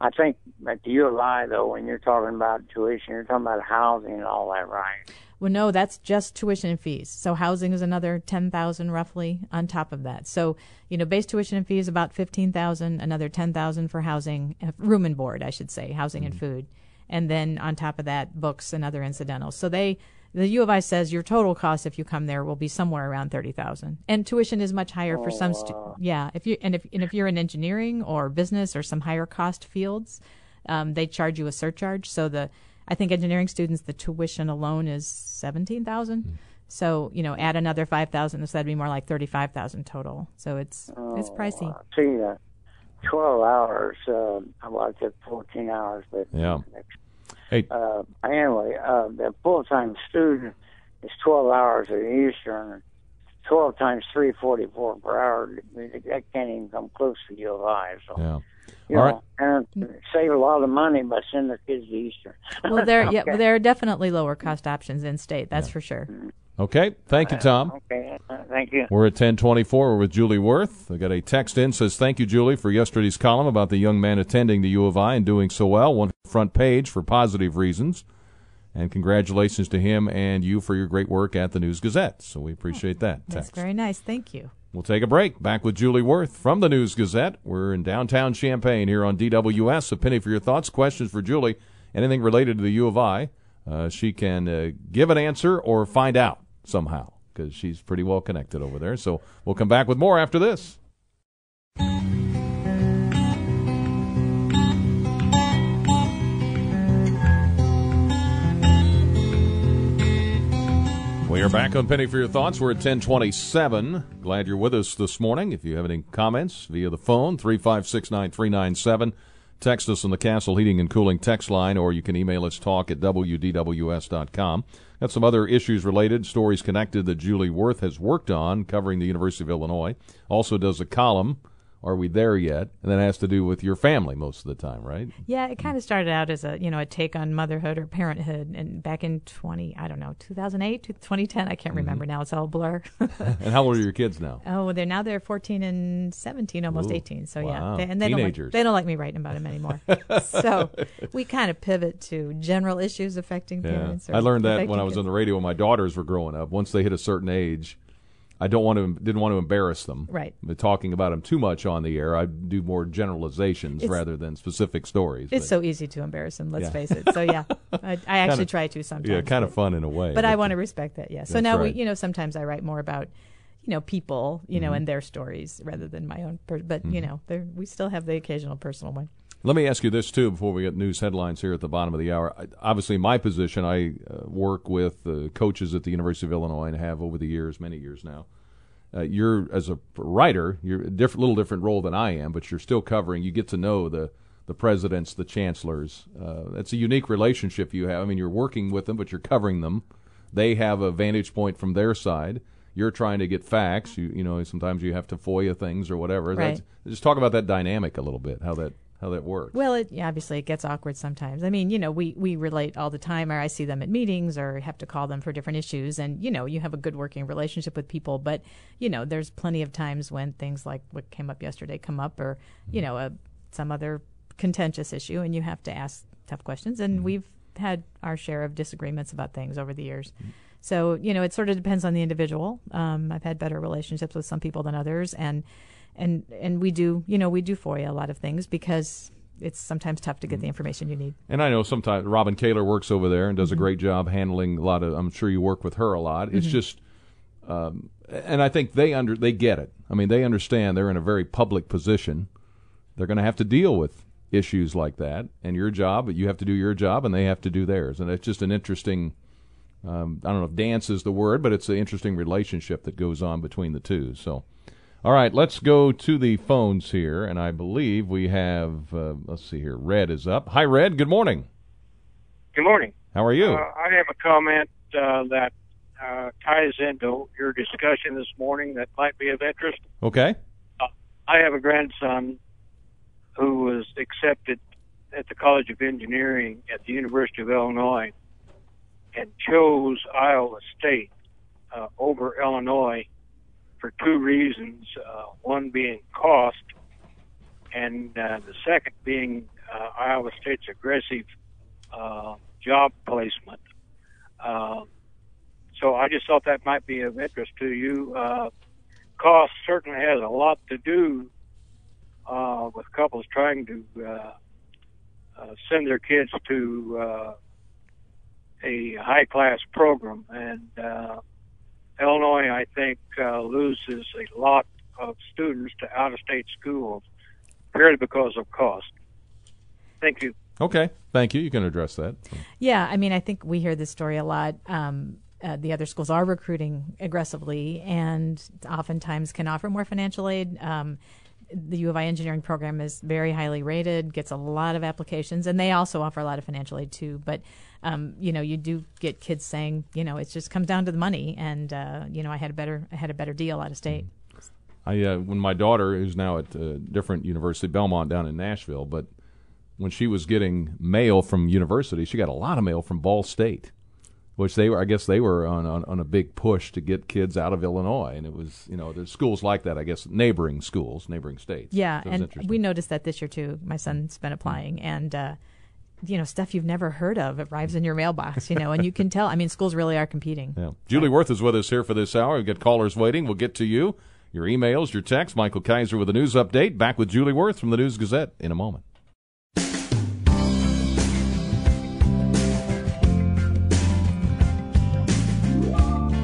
I think at the U of I though, when you're talking about tuition, you're talking about housing and all that, right? Well, no, that's just tuition and fees. So housing is another ten thousand roughly on top of that. So you know, base tuition and fees about fifteen thousand, another ten thousand for housing, uh, room and board, I should say, housing and food, and then on top of that, books and other incidentals. So they, the U of I says your total cost if you come there will be somewhere around thirty thousand, and tuition is much higher for some. Stu- yeah, if you and if and if you're in engineering or business or some higher cost fields, um, they charge you a surcharge. So the I think engineering students the tuition alone is seventeen thousand. So you know, add another five thousand, so that'd be more like thirty five thousand total. So it's it's pricey. I see that. 12 hours. Uh, well, I took 14 hours, but Yeah. Hey, uh, anyway, uh, the full-time student is 12 hours at Eastern. 12 times 344 per hour. That can't even come close to U of I. So, yeah. you All know, and save a lot of money by sending their kids to Eastern. Well, there, <laughs> yeah, Okay. there are definitely lower cost options in state. That's for sure. Okay. Thank you, Tom. Okay, uh, thank you. We're at 1024. We're with Julie Wurth. I got a text in says, Thank you, Julie, for yesterday's column about the young man attending the U of I and doing so well. One front page for positive reasons. And congratulations to him and you for your great work at the News Gazette. So we appreciate that. That's text. very nice. Thank you. We'll take a break. Back with Julie Wurth from the News Gazette. We're in downtown Champaign here on DWS. A penny for your thoughts, questions for Julie, anything related to the U of I. Uh, she can uh, give an answer or find out somehow because she's pretty well connected over there. So we'll come back with more after this. We are back on Penny for Your Thoughts. We're at 1027. Glad you're with us this morning. If you have any comments via the phone, 3569397. Text us on the Castle Heating and Cooling text line, or you can email us talk at wdws.com. Got some other issues related, stories connected that Julie Wurth has worked on covering the University of Illinois. Also does a column, Are We There Yet? And that has to do with your family most of the time, right? Yeah, it kind of started out as a you know a take on motherhood or parenthood, and back in twenty I don't know 2008 to 2010 I can't remember mm-hmm. now it's all blur. <laughs> and how old are your kids now? <laughs> oh, they're now they're 14 and 17, almost Ooh, 18. So wow. yeah, they, and they don't like, they don't like me writing about them anymore. <laughs> so we kind of pivot to general issues affecting Yeah. parents. I learned that when I was on the radio when my daughters were growing up. Once they hit a certain age, I don't want to didn't want to embarrass them. Right. But talking about them too much on the air, I do more generalizations It's- rather than specific stories. It's But- so easy to embarrass them. Let's Yeah. face it. So yeah, <laughs> I, I actually Kinda- try to sometimes. Yeah, kind of fun in a way. But I want to respect that. Yeah. So now right. we, you know, sometimes I write more about, you know, people, you know, Mhm. and their stories rather than my own. Per- but you Mhm. know, we still have the occasional personal one. Let me ask you this too before we get news headlines here at the bottom of the hour. I, obviously, my position, I uh, work with uh, coaches at the University of Illinois and have over the years, many years now. Uh, you're as a writer, you're a different, little different role than I am, but you're still covering. You get to know the the presidents, the chancellors. Uh, it's a unique relationship you have. I mean, you're working with them, but you're covering them. They have a vantage point from their side. You're trying to get facts. You you know sometimes you have to FOIA things or whatever. Right. That's, just talk about that dynamic a little bit. How that how that works. Well, it, yeah, obviously it gets awkward sometimes. I mean, you know, we, we relate all the time, or I see them at meetings, or have to call them for different issues, and you know, you have a good working relationship with people. But you know, there's plenty of times when things like what came up yesterday come up, or you mm-hmm. know, a, some other contentious issue, and you have to ask tough questions. And mm-hmm. we've had our share of disagreements about things over the years. Mm-hmm. So you know, it sort of depends on the individual. Um, I've had better relationships with some people than others, and and and we do you know we do FOIA a lot of things because it's sometimes tough to get the information you need. And I know sometimes Robin Kaler works over there and does a great job handling a lot of. I'm sure you work with her a lot. It's Mhm. just, um, and I think they under they get it. I mean, they understand they're in a very public position. They're going to have to deal with issues like that, and your job. You have to do your job, and they have to do theirs. And it's just an interesting. Um, I don't know if dance is the word, but it's an interesting relationship that goes on between the two. So. All right, let's go to the phones here, and I believe we have. Uh, let's see here. Red is up. Hi, Red. Good morning. Good morning. How are you? Uh, I have a comment uh, that uh, ties into your discussion this morning that might be of interest. okay. I have a grandson who was accepted at the College of Engineering at the University of Illinois and chose Iowa State uh, over Illinois for two reasons. Uh, one being cost, and uh, the second being uh, Iowa State's aggressive uh, job placement. Uh, so I just thought that might be of interest to you. Uh, cost certainly has a lot to do uh, with couples trying to uh, uh, send their kids to uh, a high class program, and uh, Illinois, I think, uh, loses a lot of students to out of state schools purely because of cost. Thank you. Okay. Thank you. You can address that. Yeah, I mean, I think we hear this story a lot. Um, uh, the other schools are recruiting aggressively and oftentimes can offer more financial aid. Um, the U of I engineering program is very highly rated, gets a lot of applications, and they also offer a lot of financial aid too. But um, you know, you do get kids saying, you know, it just comes down to the money, and uh, you know, I had a better I had a better deal out of state. I uh, when my daughter is now at a different university, Belmont down in Nashville, but when she was getting mail from university, she got a lot of mail from Ball State, which they were I guess they were on, on on a big push to get kids out of Illinois, and it was you know there's schools like that I guess neighboring schools, neighboring states. Yeah, So and we noticed that this year too. My son's been applying, and uh, you know, stuff you've never heard of arrives in your mailbox. You know, and you can tell. I mean, schools really are competing. Yeah. Julie Wurth is with us here for this hour. We've got callers waiting. We'll get to you, your emails, your texts. Michael Kaiser with a news update. Back with Julie Wurth from the News Gazette in a moment.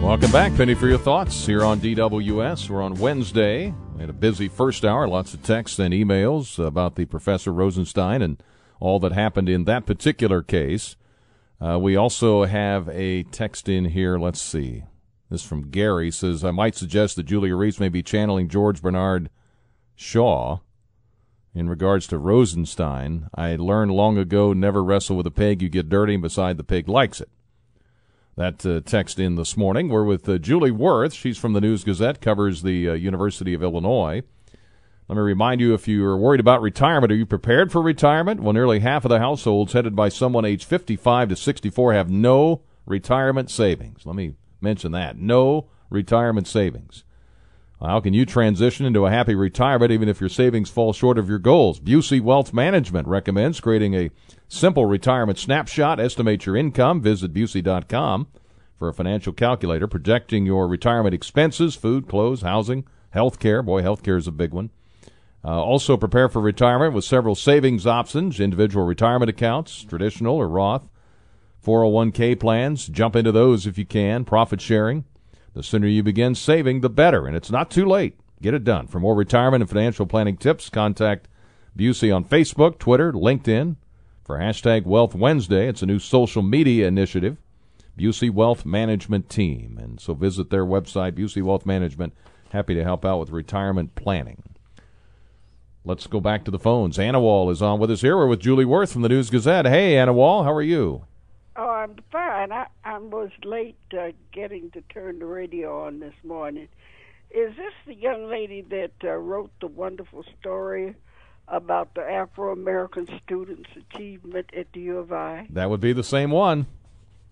Welcome back, Penny, for your thoughts here on DWS. We're on Wednesday. We had a busy first hour, lots of texts and emails about the Professor Rosenstein and all that happened in that particular case. Uh, we also have a text in here. Let's see. This from Gary says, I might suggest that Julia Rietz may be channeling George Bernard Shaw in regards to Rosenstein. I learned long ago never wrestle with a pig. You get dirty, and beside the pig likes it. That uh, text in this morning. We're with uh, Julie Wurth. She's from the News Gazette, covers the uh, University of Illinois. Let me remind you if you are worried about retirement, are you prepared for retirement? Well, nearly half of the households headed by someone age 55 to 64 have no retirement savings. Let me mention that. No retirement savings. How can you transition into a happy retirement even if your savings fall short of your goals? Busey Wealth Management recommends creating a simple retirement snapshot. Estimate your income. Visit Busey.com for a financial calculator projecting your retirement expenses, food, clothes, housing, health care. Boy, health care is a big one. Uh, also, prepare for retirement with several savings options individual retirement accounts, traditional or Roth, 401k plans. Jump into those if you can. Profit sharing. The sooner you begin saving, the better. And it's not too late. Get it done. For more retirement and financial planning tips, contact Busey on Facebook, Twitter, LinkedIn. For hashtag Wealth Wednesday, it's a new social media initiative. Busey Wealth Management Team. And so visit their website, Busey Wealth Management. Happy to help out with retirement planning. Let's go back to the phones. Anna Wall is on with us here. We're with Julie Wurth from the News Gazette. Hey, Anna Wall, how are you? I'm fine. I, I was late uh, getting to turn the radio on this morning. Is this the young lady that uh, wrote the wonderful story about the Afro American students' achievement at the U of I? That would be the same one.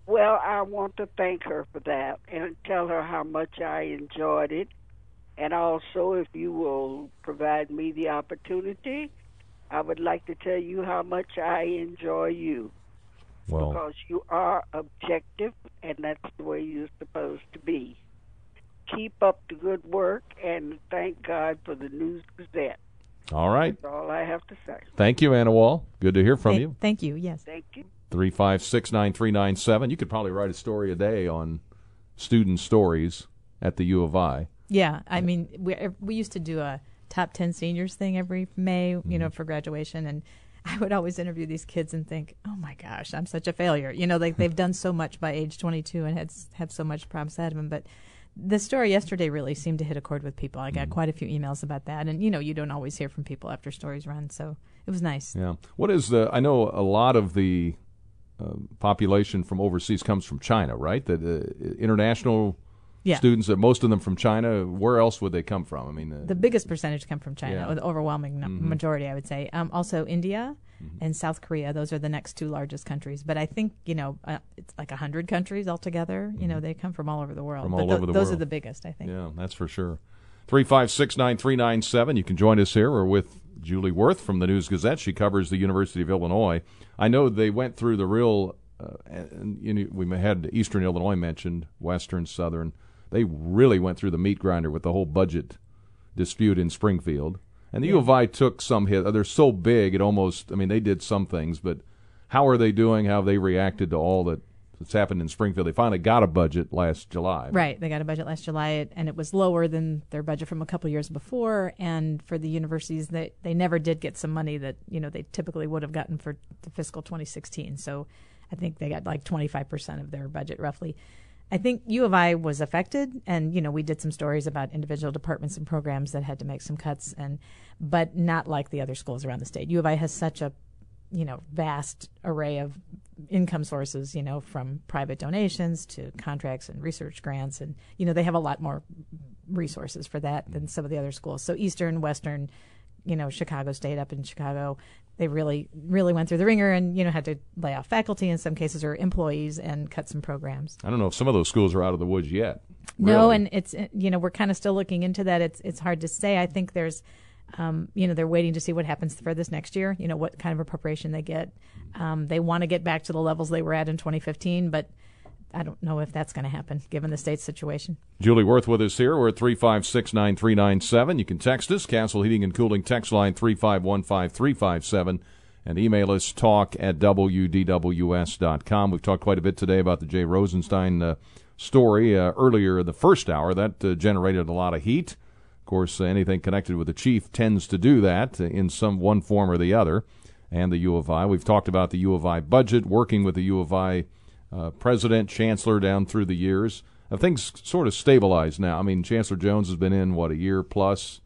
Well, I want to thank her for that and tell her how much I enjoyed it. And also, if you will provide me the opportunity, I would like to tell you how much I enjoy you. Well, because you are objective, and that's the way you're supposed to be. Keep up the good work, and thank God for the News Gazette. all right. That's all I have to say. Thank you, Anna Wall. Good to hear from Thank- you. Thank you. Yes. Thank you. Three five six nine three nine seven. You could probably write a story a day on student stories at the U of I. Yeah, I mean, we we used to do a top ten seniors thing every May, you Mm-hmm. know, for graduation, and <laughs> I would always interview these kids and think, oh my gosh, I'm such a failure. You know, like they've done so much by age 22 and had have so much promise ahead of them, but. The story yesterday really seemed to hit a chord with people. I Mm-hmm. got quite a few emails about that, and you know, you don't always hear from people after stories run, so it was nice. Yeah. What is the? I know a lot of the uh, population from overseas comes from China, right? The, uh, international Yeah. students, most of them from China. Where else would they come from? I mean, uh, The biggest percentage come from China, Yeah. or the overwhelming Mhm. majority, I would say. Um, also, India Mm-hmm. and South Korea; those are the next two largest countries. But I think you know uh, it's like a hundred countries altogether. You know, they come from all over the world. Mm-hmm. from but all tho- over the those world. are the biggest, I think. Yeah, that's for sure. Three five six nine three nine seven. You can join us here. We're with Julie Wurth from the News Gazette. She covers the University of Illinois. I know they went through the real. Uh, and you know, we had Eastern Illinois mentioned, Western, Southern. They really went through the meat grinder with the whole budget dispute in Springfield. And the U of I took some hit. They're so big, it almost. I mean, they did some things, but how are they doing? How have they reacted to all that that's happened in Springfield? They finally got a budget last July. Right, they got a budget last July, and it was lower than their budget from a couple years before. And for the universities, they they never did get some money that you know they typically would have gotten for the fiscal 2016. So I think they got like 25 percent of their budget roughly. I think U of I was affected, and you know we did some stories about individual departments and programs that had to make some cuts, and but not like the other schools around the state. U of I has such a you know vast array of income sources, you know, from private donations to contracts and research grants, and you know they have a lot more resources for that than some of the other schools. So Eastern, Western, you know, Chicago State up in Chicago, they really, really went through the ringer and, you know, had to lay off faculty in some cases or employees and cut some programs. I don't know if some of those schools are out of the woods yet. No, and it's, you know, we're kind of still looking into that. It's, it's hard to say. I think there's, um, you know, they're waiting to see what happens for this next year, you know, what kind of a preparation they get. Um, they want to get back to the levels they were at in 2015, but I don't know if that's going to happen given the state's situation. Julie Wurth with us here. We're at 356 9397. You can text us, Castle Heating and Cooling text line 3515357, and email us talk at WDWS.com. We've talked quite a bit today about the Jay Rosenstein uh, story uh, earlier in the first hour. That uh, generated a lot of heat. Of course, uh, anything connected with the chief tends to do that uh, in some one form or the other. And the U of I. We've talked about the U of I budget, working with the U of I uh, president, chancellor down through the years. Have things sort of stabilized now? I mean, Chancellor Jones has been in what a year plus.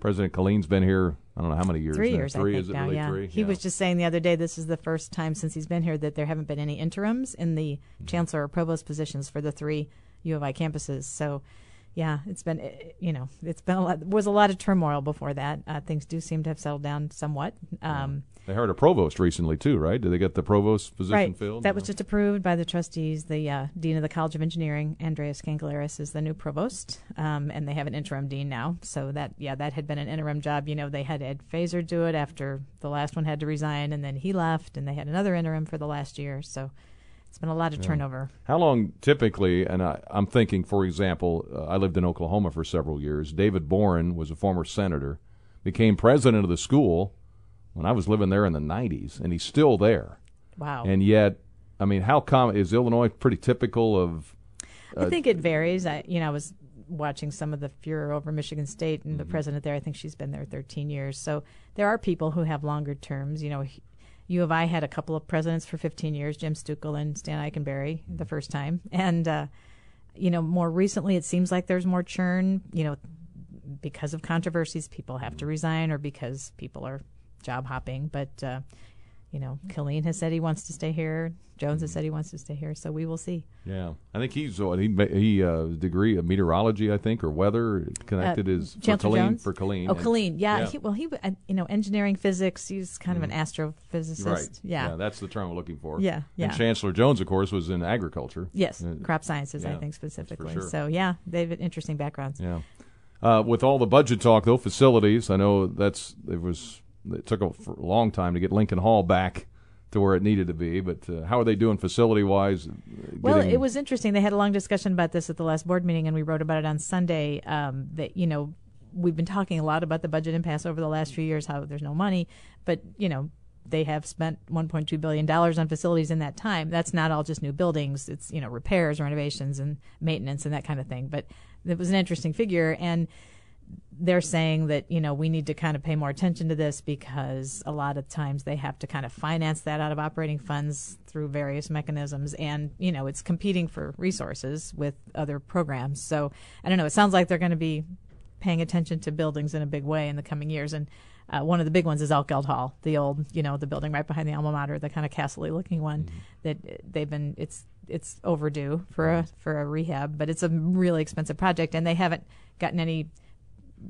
President Killeen's been here. I don't know how many years. Three now. years, Three I think is it now. really yeah, three? he was just saying the other day this is the first time since he's been here that there haven't been any interims in the Mm-hmm. chancellor or provost positions for the three U of I campuses. So, yeah, it's been you know it's been a lot. Was a lot of turmoil before that. Uh, things do seem to have settled down somewhat. Um, They hired a provost recently too, right? Did they get the provost position right. filled? That was just approved by the trustees. The uh, dean of the College of Engineering, Andreas Cangellaris, is the new provost, um, and they have an interim dean now. So that yeah, that had been an interim job. You know, they had Ed Feser do it after the last one had to resign, and then he left, and they had another interim for the last year. So it's been a lot of Yeah. turnover. How long typically, and I, I'm thinking, for example, uh, I lived in Oklahoma for several years. David Boren was a former senator, became president of the school when I was living there in the 90s, and he's still there. Wow. And yet, I mean, how common is Illinois pretty typical of? I uh, think it varies. I, you know, I was watching some of the furor over Michigan State, and the Mm-hmm. president there, I think she's been there 13 years. So there are people who have longer terms. You know, he- U of I had a couple of presidents for 15 years, Jim Stukel and Stan Ikenberry, the first time, and uh, you know, more recently, it seems like there's more churn. You know, because of controversies, people have to resign, or because people are job hopping. But uh, you know, Killeen has said he wants to stay here. Jones has said he wants to stay here. So we will see. Yeah, I think he's what he he uh, degree of meteorology, I think, or weather connected Uh, is for Chancellor Killeen Jones? for Killeen. Oh, and- Killeen. Yeah. He, well, he uh, you know engineering physics. He's kind of an astrophysicist. Mm-hmm. Right. Yeah. that's the term I'm looking for. Yeah, yeah. And Chancellor Jones, of course, was in agriculture. Yes, Uh, crop sciences, I think specifically. sure. So yeah, they have interesting backgrounds. Yeah. Uh, with all the budget talk, though, facilities, I know that's it was it took a, long time to get Lincoln Hall back to where it needed to be. But uh, how are they doing facility wise? Well, it was interesting. They had a long discussion about this at the last board meeting, and we wrote about it on Sunday. Um, that you know, we've been talking a lot about the budget impasse over the last few years, how there's no money, but you know, they have spent 1.2 billion dollars on facilities in that time. That's not all just new buildings; it's you know repairs, renovations, and maintenance, and that kind of thing. But it was an interesting figure, and they're saying that you know we need to kind of pay more attention to this because a lot of times they have to kind of finance that out of operating funds through various mechanisms. And you know it's competing for resources with other programs. So i don't know. It sounds like they're going to be paying attention to buildings in a big way in the coming years. And uh, one of the big ones is Altgeld Hall, the old, you know, the building right behind the alma mater, the kind of castle looking one that uh, they've been. It's it's overdue for a for a rehab, but it's a really expensive project, and they haven't gotten any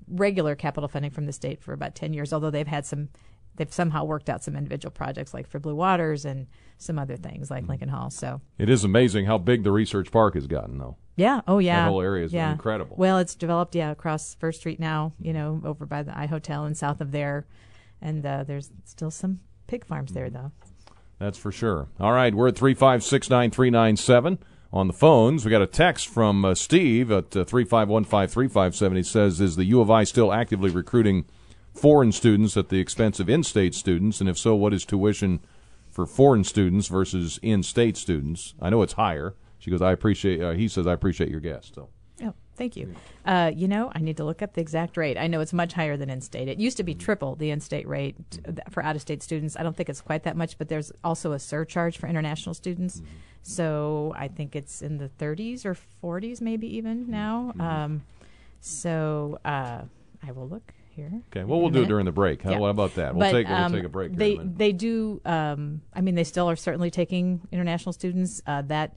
regular capital funding from the state for about 10 years, although they've had some, they've somehow worked out some individual projects like for Blue Waters and some other things like mm-hmm. Lincoln Hall. So it is amazing how big the research park has gotten, though. Yeah. Oh, yeah. That whole area is yeah. incredible. Well, it's developed, yeah, across First Street now, you know, over by the I Hotel and south of there. And uh, there's still some pig farms there, mm-hmm. though. That's for sure. All right. We're at 3569397 on the phones. We got a text from uh, Steve at uh, three five one five three five seven. He says, "Is the U of I still actively recruiting foreign students at the expense of in-state students? And if so, what is tuition for foreign students versus in-state students? I know it's higher." She goes, "I appreciate." Uh, he says, "I appreciate your guest." So. Oh, Thank you. Uh, you know, I need to look up the exact rate. I know it's much higher than in-state. It used to be triple the in-state rate for out-of-state students. I don't think it's quite that much, but there's also a surcharge for international students. So I think it's in the 30s or 40s, maybe even now. Um, so uh, I will look here. Okay. Well, we'll do it during the break. Huh? Yeah. What about that? We'll But, take we'll um, take a break. They a they do. Um, I mean, they still are certainly taking international students. Uh, that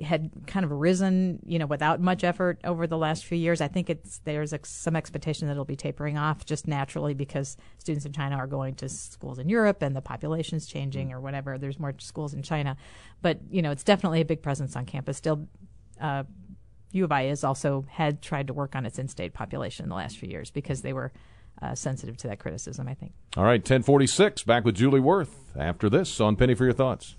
had kind of risen, you know, without much effort over the last few years. I think it's there's ex- some expectation that it'll be tapering off just naturally because students in China are going to schools in Europe and the population's changing or whatever. There's more schools in China, but you know, it's definitely a big presence on campus. Still. Uh, U of I has also had tried to work on its in-state population in the last few years because they were uh, sensitive to that criticism. I think. All right, 1046, back with Julie Wurth after this on Penny for Your Thoughts.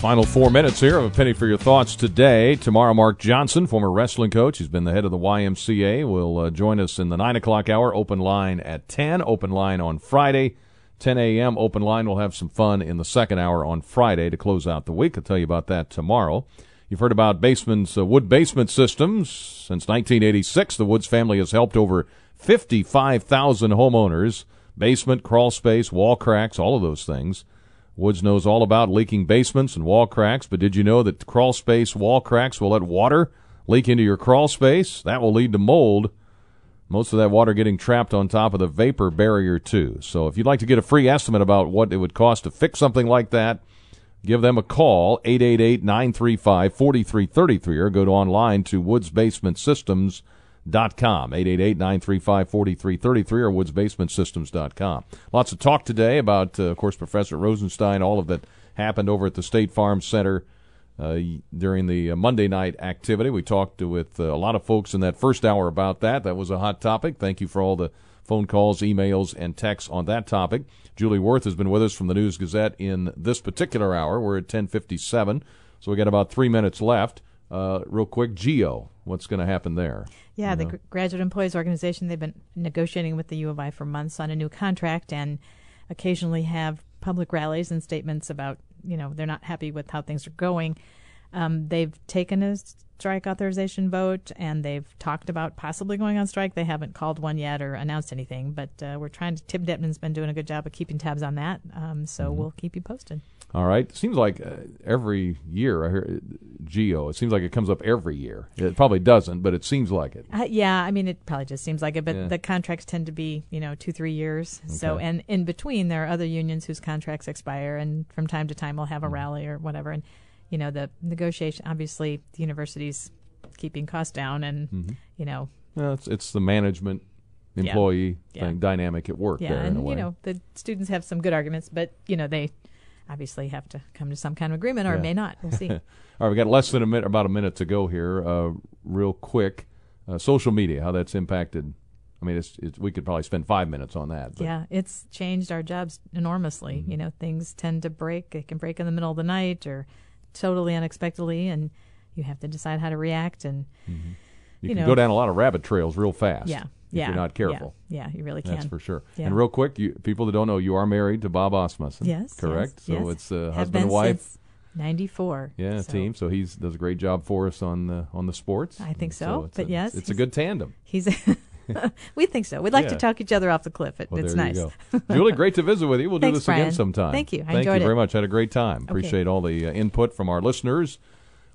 Final four minutes here of a Penny for Your Thoughts today. Tomorrow, Mark Johnson, former wrestling coach, he's been the head of the YMCA, will uh, join us in the 9 o'clock hour. Open line at 10. Open line on Friday. 10 a.m. open line. We'll have some fun in the second hour on Friday to close out the week. I'll tell you about that tomorrow. You've heard about basements, uh, wood basement systems. Since 1986, the Woods family has helped over 55,000 homeowners. Basement, crawl space, wall cracks, all of those things. Woods knows all about leaking basements and wall cracks, but did you know that crawl space wall cracks will let water leak into your crawl space? That will lead to mold. Most of that water getting trapped on top of the vapor barrier, too. So if you'd like to get a free estimate about what it would cost to fix something like that, give them a call, 888-935-4333, or go to online to woodsbasementsystems.com, 888-935-4333, or woodsbasementsystems.com. Lots of talk today about, uh, of course, Professor Rosenstein, all of that happened over at the State Farm Center uh, during the uh, Monday night activity. We talked with uh, a lot of folks in that first hour about that. That was a hot topic. Thank you for all the phone calls, emails, and texts on that topic. Julie Wurth has been with us from the News Gazette in this particular hour. We're at 1057, so we got about three minutes left. Uh, real quick, GEO, what's going to happen there? Yeah, the? Graduate Employees Organization, they've been negotiating with the U of I for months on a new contract and occasionally have public rallies and statements about, you know, they're not happy with how things are going. Um, they've taken a strike authorization vote and they've talked about possibly going on strike. They haven't called one yet or announced anything, but uh, we're trying to. Tim Detman's been doing a good job of keeping tabs on that, um, so Mm-hmm. we'll keep you posted. All right. Seems like uh, every year I hear uh, GEO. It seems like it comes up every year. It probably doesn't, but it seems like it. Uh, yeah, I mean, it probably just seems like it, but Yeah. the contracts tend to be, you know, two, three years. So, and in between, there are other unions whose contracts expire, and from time to time, we'll have Mm-hmm. a rally or whatever. And, you know, the negotiation, obviously, the university's keeping costs down, and, Mhm. you know, Well, it's, it's the management employee Yeah. thing, dynamic at work yeah, there in and, you know, the students have some good arguments, but, you know, they obviously have to come to some kind of agreement or Yeah. may not. We'll see. <laughs> All right, we've got less than a minute, about a minute to go here. Uh, real quick, uh, social media, how that's impacted. I mean, it's, it's we could probably spend five minutes on that. But Yeah, it's changed our jobs enormously. Mm-hmm. You know, things tend to break. It can break in the middle of the night or totally unexpectedly, and you have to decide how to react. And Mm-hmm. you, you can know, go down a lot of rabbit trails real fast. Yeah, if yeah, you're not careful. yeah, you really can. That's for sure. Yeah. And real quick, you, people that don't know, you are married to Bob Asmussen. Yes, correct. yes, so yes. it's uh, husband and wife. since '94. Yeah, so. team. So he's does a great job for us on the on the sports. I think so, it's but a, yes, it's a good tandem. He's. <laughs> we think so. We'd like to talk each other off the cliff. It, Well, it's there nice. you go. <laughs> Julie, great to visit with you. We'll do Thanks, this again sometime. Thank you. I Thank you very it. much. Had a great time. Okay. Appreciate all the uh, input from our listeners.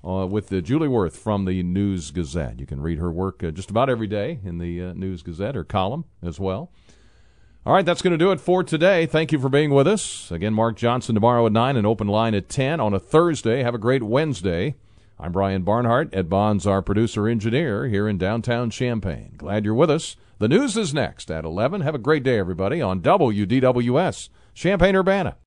Uh, with uh, Julie Wurth from the News Gazette. You can read her work uh, just about every day in the uh, News Gazette, or column as well. All right, that's going to do it for today. Thank you for being with us. Again, Mark Johnson tomorrow at 9 and open line at 10 on a Thursday. Have a great Wednesday. I'm Brian Barnhart. Ed Bond's our producer engineer here in downtown Champaign. Glad you're with us. The news is next at 11. Have a great day, everybody, on WDWS, Champaign Urbana.